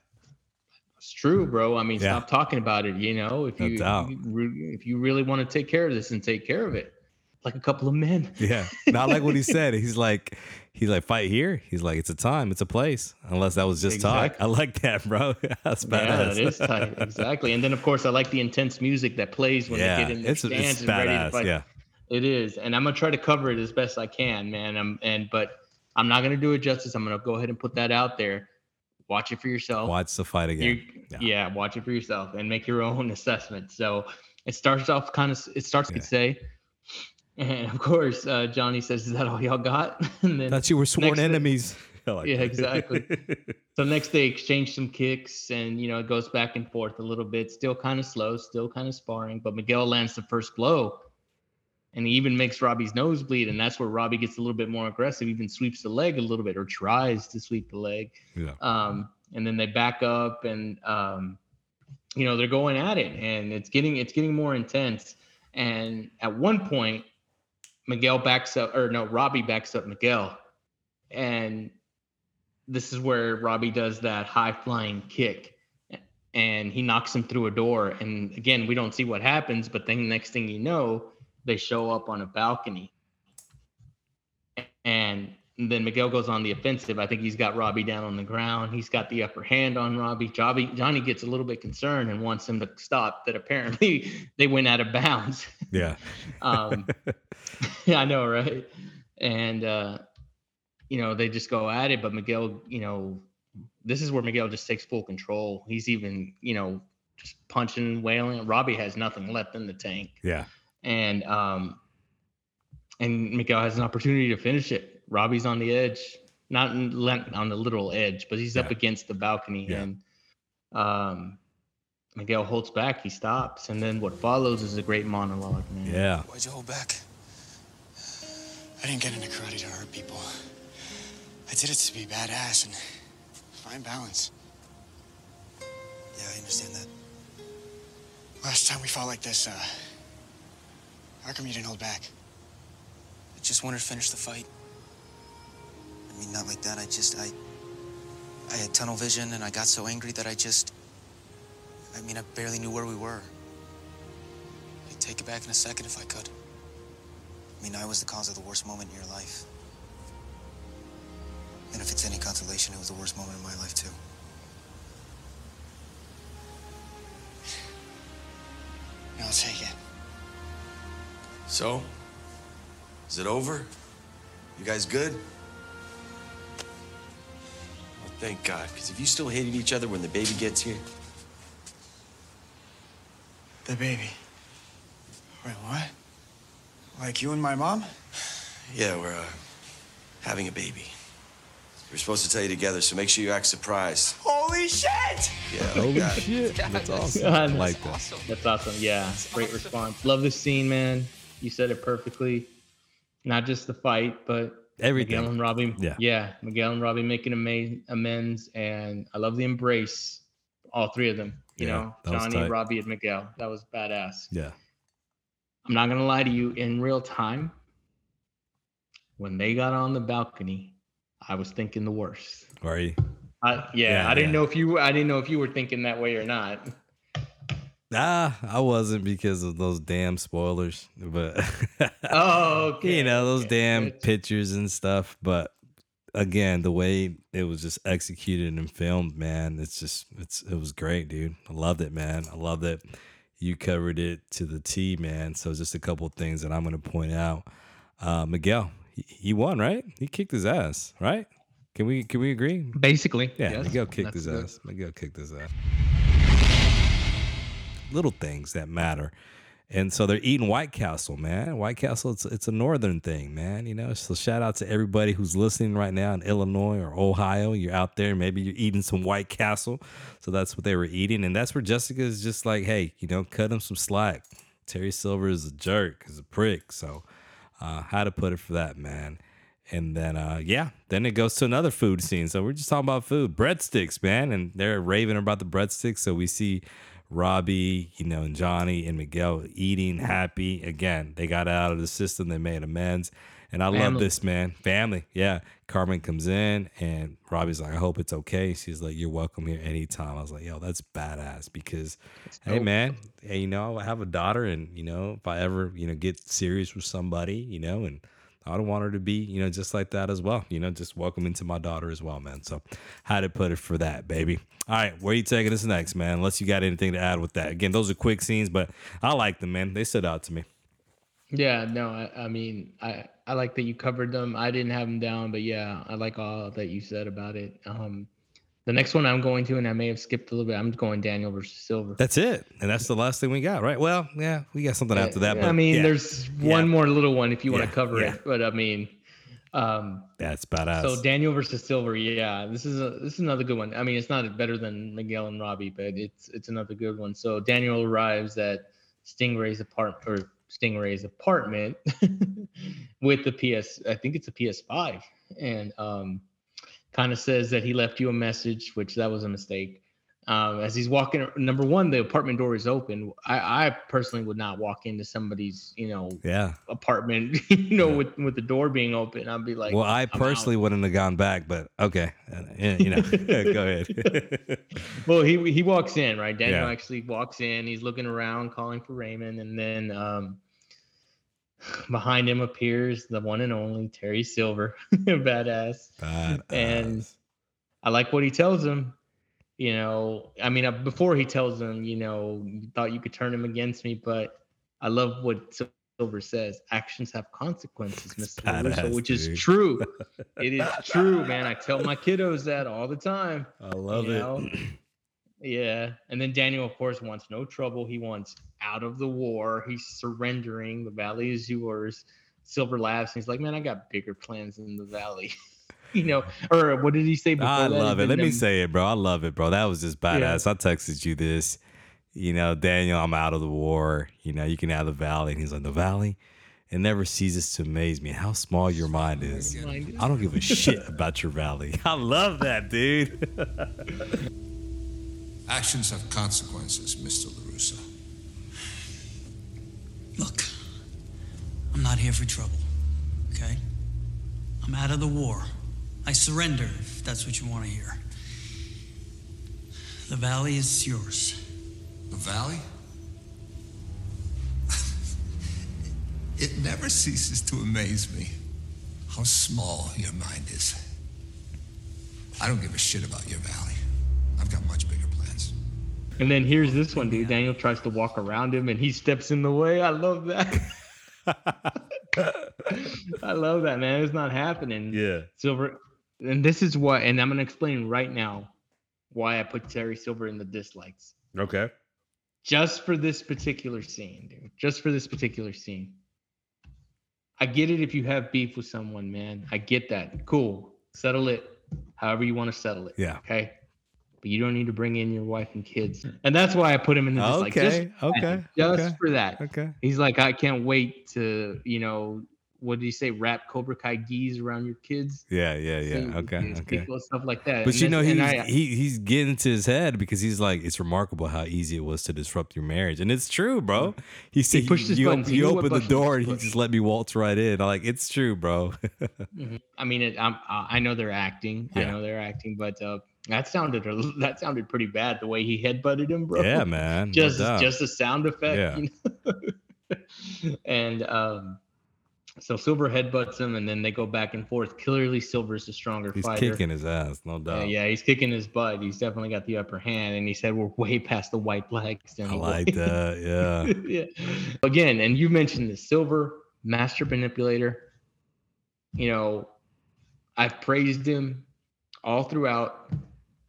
S4: It's true bro i mean
S3: Yeah.
S4: stop talking about it you know if
S3: No
S4: you
S3: doubt.
S4: if you really want to take care of this and take care of it like a couple of men
S3: Yeah. Not like what he <laughs> said. He's like, he's like, fight here. He's like, it's a time, it's a place. Unless that was just talk. I like that, bro. <laughs> That's badass.
S4: Yeah, that is tight. Exactly. And then of course I like the intense music that plays when
S3: Yeah,
S4: they get in the
S3: it's- it's
S4: stands and ready to fight.
S3: yeah.
S4: It is. And I'm gonna try to cover it as best I can, man. I'm and but I'm not gonna do it justice. I'm gonna go ahead and put that out there. Watch it for yourself.
S3: Watch the fight again.
S4: You- yeah. watch it for yourself and make your own assessment. So it starts off kind of it starts to say, and of course, uh, Johnny says, "Is that all y'all got?" <laughs> and then
S3: you were sworn enemies. <laughs> I like
S4: yeah, exactly. <laughs> so next they exchange some kicks, and you know it goes back and forth a little bit. Still kind of slow, still kind of sparring, but Miguel lands the first blow, and he even makes Robbie's nose bleed, and that's where Robbie gets a little bit more aggressive, even sweeps the leg a little bit or tries to sweep the leg.
S3: Yeah.
S4: Um, and then they back up, and um, you know they're going at it, and it's getting it's getting more intense. And at one point, Miguel backs up, or no, Robbie backs up Miguel, and this is where Robbie does that high flying kick and he knocks him through a door. And again, we don't see what happens, but then next thing you know, they show up on a balcony. And then Miguel goes on the offensive. I think he's got Robbie down on the ground. He's got the upper hand on Robbie. Johnny, Johnny gets a little bit concerned and wants him to stop. That apparently <laughs> they went out of bounds.
S3: Yeah. <laughs>
S4: um, yeah, <laughs> I know, right? And uh, you know, they just go at it. But Miguel, you know, this is where Miguel just takes full control. He's even, you know, just punching, wailing. Robbie has nothing left in the tank,
S3: Yeah.
S4: And um, and Miguel has an opportunity to finish it. Robbie's on the edge, not in, on the literal edge, but he's up against the balcony,
S3: Yeah.
S4: and um, Miguel holds back. He stops, and then what follows is a great monologue, man.
S3: Yeah.
S6: Why'd you hold back? I didn't get into karate to hurt people. I did it to be badass and find balance.
S10: Yeah, I understand that.
S6: Last time we fought like this, uh, how come you didn't hold back?
S10: I just wanted to finish the fight. I mean, not like that. I just, I, I had tunnel vision, and I got so angry that I just, I mean, I barely knew where we were. I'd take it back in a second if I could. I mean, I was the cause of the worst moment in your life. And if it's any consolation, it was the worst moment in my life too.
S6: I'll take it.
S2: So, is it over? You guys good? Well, thank God, because if you still hated each other when the baby gets here,
S6: The baby. Wait, what? Like you and my mom?
S2: yeah, we're uh, having a baby. We're supposed to tell you together, so make sure you act surprised.
S6: Holy shit!
S2: Yeah.
S3: Holy
S2: got
S3: shit. That's awesome.
S4: God,
S3: I like that.
S4: That's awesome. Yeah, that's great response. Love this scene, man. You said it perfectly. Not just the fight, but
S3: Everything.
S4: Miguel and Robbie.
S3: Yeah.
S4: yeah. Miguel and Robbie making ama- amends, and I love the embrace. All three of them. You
S3: Yeah,
S4: know, Johnny. Robbie, and Miguel. That was badass.
S3: Yeah.
S4: I'm not gonna lie to you. In real time, when they got on the balcony, I was thinking the worst.
S3: Are you?
S4: I, yeah,
S3: Yeah,
S4: I didn't
S3: yeah.
S4: know if you. I didn't know if you were thinking that way or not.
S3: Nah, I wasn't because of those damn spoilers. But <laughs>
S4: Oh, okay.
S3: you know, those
S4: okay,
S3: damn pictures and stuff. But again, the way it was just executed and filmed, man, it's just it's it was great, dude. I loved it, man. I loved it. you covered it to the T, man. So just a couple of things that I'm gonna point out. Uh, Miguel, he, he won, right? He kicked his ass, right? Can we can we agree?
S4: Basically,
S3: Yeah,
S4: yes.
S3: Miguel kicked
S4: That's
S3: his
S4: good.
S3: ass. Miguel kicked his ass. Little things that matter. And so they're eating White Castle, man. White Castle, it's, it's a northern thing, man. You know, so shout out to everybody who's listening right now in Illinois or Ohio. You're out there, maybe you're eating some White Castle. So that's what they were eating. And that's where Jessica's just like, hey, you know, cut him some slack. Terry Silver is a jerk, is a prick. So uh, how to put it for that, man. And then, uh, yeah, then it goes to another food scene. So we're just talking about food, breadsticks, man. And they're raving about the breadsticks. So we see Robbie, you know, and Johnny and Miguel eating mm-hmm. happy. Again, they got out of the system. They made amends. And I love this, man. Family. Yeah. Carmen comes in and Robbie's like, I hope it's okay. She's like, You're welcome here anytime. I was like, Yo, that's badass because, hey,
S4: dope.
S3: man, hey, you know, I have a daughter and, you know, if I ever, you know, get serious with somebody, you know, and I don't want her to be, you know, just like that as well. You know, just welcome into my daughter as well, man. So, how to put it for that, baby. All right, where you taking us next, man? Unless you got anything to add with that. Again, those are quick scenes, but I like them, man. They stood out to me.
S4: Yeah, no, I, I mean, I I like that you covered them. I didn't have them down, but yeah, I like all that you said about it. Um, the next one I'm going to, and I may have skipped a little bit. I'm going Daniel versus Silver.
S3: That's it, and that's the last thing we got, right? Well, yeah, we got something after that, but
S4: I mean,
S3: yeah,
S4: there's
S3: Yeah.
S4: one more little one if you want to cover
S3: yeah.
S4: it, but I mean, um,
S3: that's badass.
S4: so Daniel versus Silver, yeah, this is a this is another good one. I mean, it's not better than Miguel and Robbie, but it's it's another good one. So Daniel arrives at Stingray's apartment or Stingray's apartment <laughs> with the PS. I think it's a PS5, and um, kind of says that he left you a message, which that was a mistake. Um, as he's walking, number one, the apartment door is open. I, I personally would not walk into somebody's, you know,
S3: yeah.
S4: apartment, <laughs> you know, with with the door being open. I'd be like,
S3: well, I
S4: "I'm out."
S3: personally wouldn't have gone back, but okay, Uh, you know, <laughs> go <laughs> ahead.
S4: well, he he walks in, right? Daniel
S3: Yeah.
S4: actually walks in. He's looking around, calling for Raymond, and then um, behind him appears the one and only Terry Silver, badass. <laughs> badass. And I like what he tells him. You know, I mean, uh, before he tells him, you know, you thought you could turn him against me, but I love what Silver says. Actions have consequences, Mr.
S3: Badass,
S4: which
S3: dude.
S4: is true. <laughs> it is true, man. I tell my kiddos that all the time.
S3: I love it.
S4: know? <clears throat> Yeah. And then Daniel, of course, wants no trouble. He wants out of the war. He's surrendering. The valley is yours. Silver laughs and he's like, Man, I got bigger plans in the valley. <laughs> you know, or what did he say before
S3: I
S4: that?
S3: love it. Let me say it, bro. I love it, bro. That was just badass. I texted you this. You know, Daniel, I'm out of the war. You know, you can have the valley. And he's like, the valley? It never ceases to amaze me how small your mind oh is. I don't give a shit about your valley. <laughs> I love that, dude. <laughs>
S5: Actions have consequences, Mr. LaRusso.
S9: Look, I'm not here for trouble, okay? I'm out of the war. I surrender, if that's what you want to hear. The valley is yours.
S5: The valley? <laughs> it never ceases to amaze me how small your mind is. I don't give a shit about your valley. I've got much bigger.
S4: And then here's this one, dude. Daniel tries to walk around him and he steps in the way. I love that. <laughs> I love that, man. It's not happening.
S3: Yeah.
S4: Silver. And this is what, and I'm going to explain right now why I put Terry Silver in the dislikes.
S3: Okay.
S4: Just for this particular scene, dude. Just for this particular scene. I get it if you have beef with someone, man. I get that. Cool. Settle it. however you want to settle it.
S3: Yeah.
S4: Okay. But you don't need to bring in your wife and kids. Hmm. And that's why I put him in the just like just,
S3: Okay, okay,
S4: just
S3: okay,
S4: for that.
S3: Okay.
S4: He's like, I can't wait to, you know, what did he say? Wrap Cobra Kai geese around your kids.
S3: Yeah, yeah, yeah. Okay, okay.
S4: stuff like that.
S3: But
S4: And
S3: you know, he's
S4: I-
S3: he, he's getting to his head because he's like, it's remarkable how easy it was to disrupt your marriage, and it's true, bro. He said,
S4: pushed his
S3: you.
S4: He
S3: you
S4: what
S3: opened the door and he just let me waltz right in. I'm like, it's true, bro.
S4: Mhm. <laughs> I mean, it, I'm, I I know they're acting.
S3: Yeah.
S4: I know they're acting, but uh, that sounded <laughs> that sounded pretty bad the way he headbutted him, bro.
S3: Yeah, man,
S4: Just just a sound effect.
S3: Yeah.
S4: you know? <laughs> and um, so Silver headbutts him, and then they go back and forth. Clearly, Silver's the stronger
S3: he's
S4: fighter.
S3: He's kicking his ass, no doubt.
S4: yeah, he's kicking his butt. He's definitely got the upper hand, and he said we're way past the white flags.
S3: I like that. <laughs> Yeah.
S4: yeah. Again, and you mentioned the silver master manipulator. You know, I've praised him all throughout,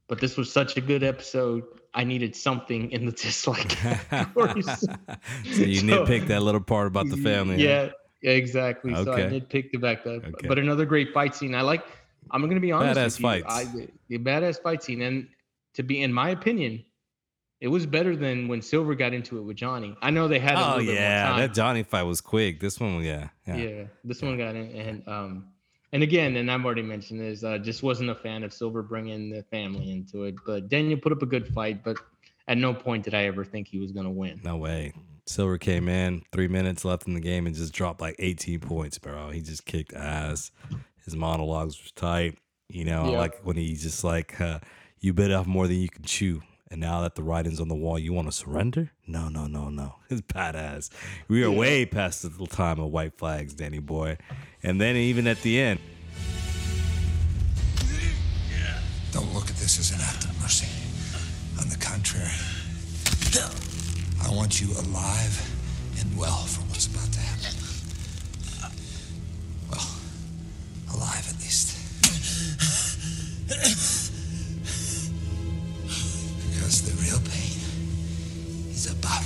S4: but this was such a good episode. I needed something in the dislike <laughs>
S3: so you
S4: So-
S3: nitpick that little part about the family. huh?
S4: Yeah, yeah, exactly. So I
S3: did
S4: pick the back up.
S3: Okay.
S4: But another great fight scene. I like. I'm gonna be honest.
S3: Badass
S4: with you.
S3: fights.
S4: I, the badass fight scene, and to be, in my opinion, it was better than when Silver got into it with Johnny. I know they had. a
S3: Oh
S4: little bit more
S3: yeah, that Johnny fight was quick. This one, yeah,
S4: Yeah.
S3: yeah.
S4: this one got in, and um, and again, and I've already mentioned this. Uh, just wasn't a fan of Silver bringing the family into it. But Daniel put up a good fight, but at no point did I ever think he was gonna win.
S3: No way. Silver came in, three minutes left in the game, and just dropped like 18 points, bro. He just kicked ass. His monologues were tight. You know,
S4: Yeah.
S3: like when he's just like, uh, "You bit off more than you can chew." And now that the writing's on the wall, you want to surrender? No, no, no, no. <laughs> It's badass. We are
S4: Yeah.
S3: way past the time of white flags, Danny boy. And then even at the end,
S5: Don't look at this as an act of mercy. On the contrary, I want you alive and well for what's about to happen. Well, alive at least. Because the real pain is about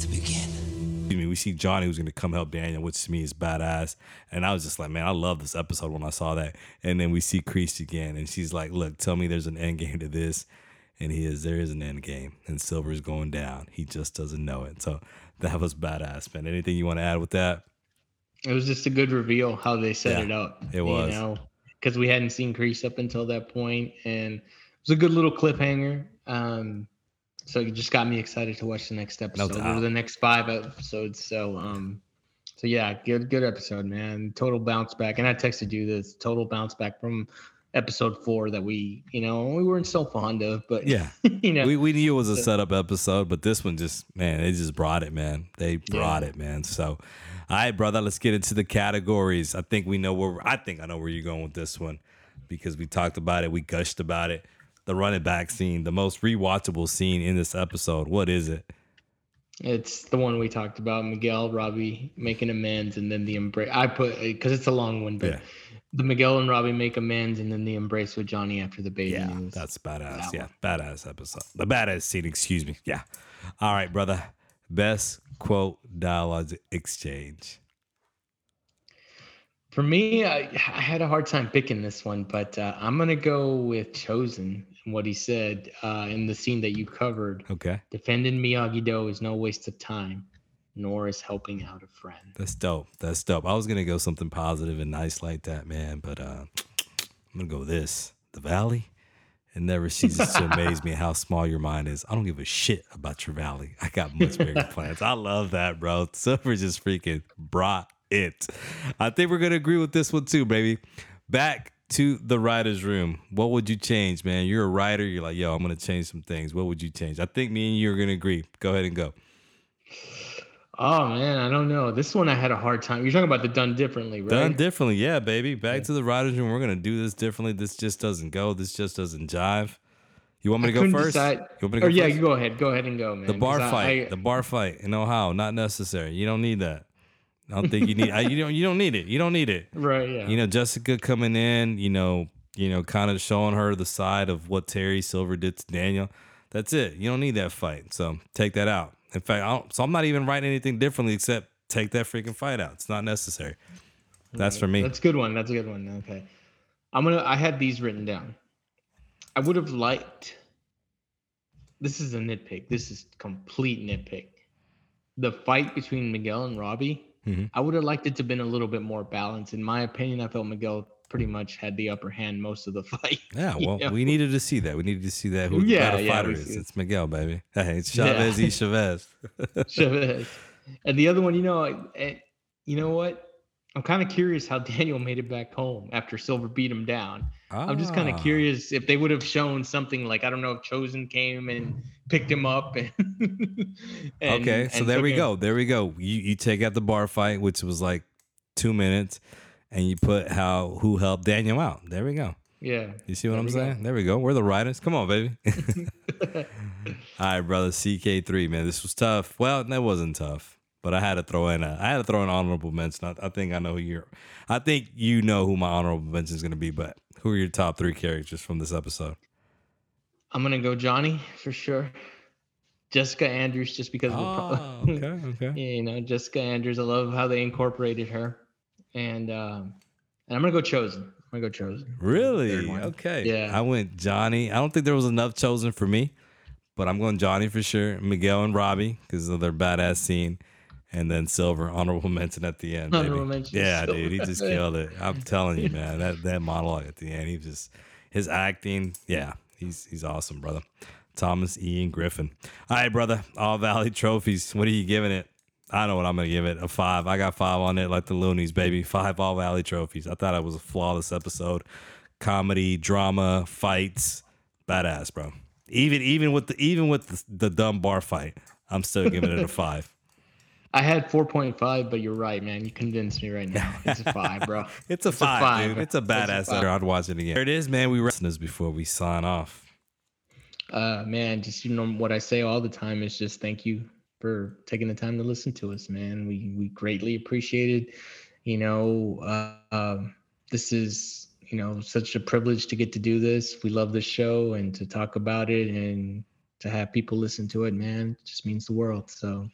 S5: to begin.
S3: I mean, we see Johnny who's going to come help Daniel, which to me is badass. And I was just like, man, I love this episode when I saw that. And then we see Creasy again, and she's like, look, tell me there's an end game to this. And he is, there is an end game, and silver is going down. He just doesn't know it. So that was badass, man. Anything you want to add with that?
S4: It was just a good reveal how they set
S3: Yeah,
S4: it up.
S3: it was.
S4: You know, because we hadn't seen Kreese up until that point, and it was a good little cliffhanger. Um, so it just got me excited to watch the next episode or the next five episodes. So, um, so yeah, good good episode, man. Total bounce back, and I texted you this total bounce back from episode four that we, you know, we weren't so fond of, but
S3: Yeah. <laughs>
S4: you know,
S3: we, we knew it was a setup episode, but this one just, man, they just brought it, man. They brought it, man. So, all right, brother, let's get into the categories. I think we know where, I think I know where you're going with this one because we talked about it, we gushed about it. The running back scene, the most rewatchable scene in this episode. What is it?
S4: It's the one we talked about, Miguel, Robbie making amends, and then the embrace. I put because it's a long one, but
S3: Yeah.
S4: the Miguel and Robbie make amends, and then the embrace with Johnny after the baby
S3: Yeah,
S4: news.
S3: that's badass.
S4: That
S3: yeah, badass episode. The badass scene, excuse me. Yeah. All right, brother. Best quote dialogue exchange.
S4: For me, I, I had a hard time picking this one, but uh, I'm gonna go with Chozen and what he said uh, in the scene that you covered.
S3: Okay.
S4: Defending Miyagi Do is no waste of time, nor is helping out a friend.
S3: That's dope. That's dope. I was gonna go something positive and nice like that, man, but uh, <tsk> I'm gonna go with this. The Valley. It never ceases to <laughs> amaze me how small your mind is. I don't give a shit about your valley. I got much bigger <laughs> plans. I love that, bro. Silver just freaking brought it. I think we're gonna agree with this one too, baby. Back to the writer's room. What would you change, man? You're a writer. You're like, yo, I'm gonna change some things. What would you change? I think me and you are gonna agree. Go ahead and go.
S4: Oh man, I don't know. This one I had a hard time. You're talking about the done differently, right?
S3: Done differently, yeah, baby. Back to the writers' room. We're gonna do this differently. This just doesn't go. This just doesn't jive. You want me
S4: I
S3: to go first?
S4: decide-
S3: You want me to go
S4: yeah,
S3: first?
S4: go ahead. Go ahead and go, man.
S3: the bar
S4: 'cause I-
S3: fight.
S4: I-
S3: the bar fight in Ohio, not necessary. You don't need that. I don't think you need. I, you don't. You don't need it. You don't need it. <laughs>
S4: Right, yeah.
S3: You know, Jessica coming in. You know. You know, kind of showing her the side of what Terry Silver did to Daniel. That's it. You don't need that fight. So take that out. In fact, so I'm not even writing anything differently except take that freaking fight out. It's not necessary. That's for me.
S4: That's a good one. That's a good one. Okay. I'm gonna. I had these written down. I would have liked. This is a nitpick. This is complete nitpick. The fight between Miguel and Robbie.
S3: Mhm.
S4: I would have liked it to have been a little bit more balanced. In my opinion, I felt Miguel pretty much had the upper hand most of the <laughs> fight.
S3: Yeah,
S4: you
S3: well,
S4: know?
S3: we needed to see that. We needed to see that who the
S4: Yeah, yeah,
S3: fighter is. It's Miguel, baby. <laughs> Hey, it's
S4: Yeah.
S3: Chavez y <laughs> Chavez.
S4: Chavez. And the other one, you know, eh, you know what? I'm kind of curious how <laughs> Daniel made it back home after Silver beat him down. I'm just kind
S3: Ah.
S4: of curious if they would have shown something like I don't know if Chozen came and picked him up. <laughs> And, and-
S3: okay, so there we
S4: him.
S3: go. There we go. You you take out the bar fight, which was like two minutes, and you put how who helped Daniel out. There we go.
S4: Yeah.
S3: You see what
S4: There
S3: I'm
S4: we go.
S3: saying? There we go. We're the writers. Come on, baby. <laughs> All right, brother. CK3, man. This was tough. Well, that wasn't tough, but I had to throw in a I had to throw an honorable mention. I, I think I know who you're I think you know who my honorable mention is gonna be, but who are your top three characters from this episode?
S4: I'm gonna go Johnny for sure. Jessica Andrews, just because of the
S3: Oh,
S4: pro-
S3: okay, <laughs> okay.
S4: you know Jessica Andrews. I love how they incorporated her, and um, and I'm gonna go Chozen. I'm gonna go Chozen.
S3: Really? Okay.
S4: Yeah.
S3: I went Johnny. I don't think there was enough Chozen for me, but I'm going Johnny for sure. Miguel and Robbie because of their badass scene. And then Silver, honorable <laughs> mention at the end.
S4: Honorable mention,
S3: Yeah, dude, he just killed it. I'm telling you, man. That that <laughs> monologue at the end, he just his acting, yeah, he's he's awesome, brother. Thomas Ian Griffith. All right, brother. All Valley trophies. What are you giving it? I know what I'm gonna give it. A five. I got five on it, like the Luniz, baby. Five All Valley trophies. I thought it was a flawless episode. Comedy, drama, fights, badass, bro. Even even with the even with the, the dumb bar fight, I'm still giving it a <laughs> five.
S4: I had 4.5, but you're right, man. You convinced me right now. It's a five, bro. <laughs>
S3: It's a five, dude. It's a badass.
S4: five.
S3: I'd watch it again. There it is, man. We this before we sign off.
S4: Uh, man, just you know what I say all the time is just thank you for taking the time to listen to us, man. We we greatly appreciate it. You know, uh, um, this is you know such a privilege to get to do this. We love this show and to talk about it and to have people listen to it, man, it just means the world. So,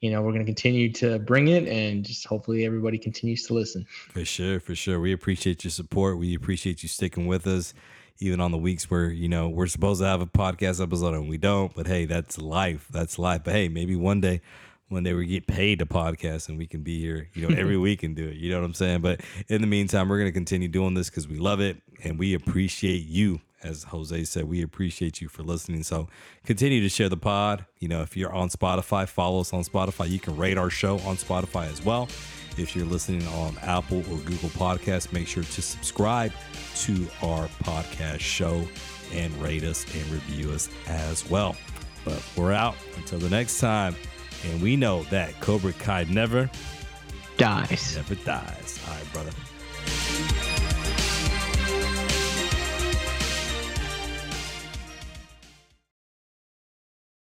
S4: you know, we're gonna continue to bring it and just hopefully everybody continues to listen.
S3: For sure, for sure. We appreciate your support. We appreciate you sticking with us, even on the weeks where, you know, we're supposed to have a podcast episode and we don't. But hey, that's life. That's life. But hey, maybe one day, one day we get paid to podcast and we can be here, you know, every <laughs> week and do it. You know what I'm saying? But in the meantime, we're going to continue doing this because we love it and we appreciate you. As Jose said, we appreciate you for listening. So continue to share the pod. You know, if you're on Spotify, follow us on Spotify. You can rate our show on Spotify as well. If you're listening on Apple or Google Podcasts, make sure to subscribe to our podcast show and rate us and review us as well. But we're out until the next time. And we know that Cobra Kai never
S4: Dies.
S3: Never dies. All right, brother.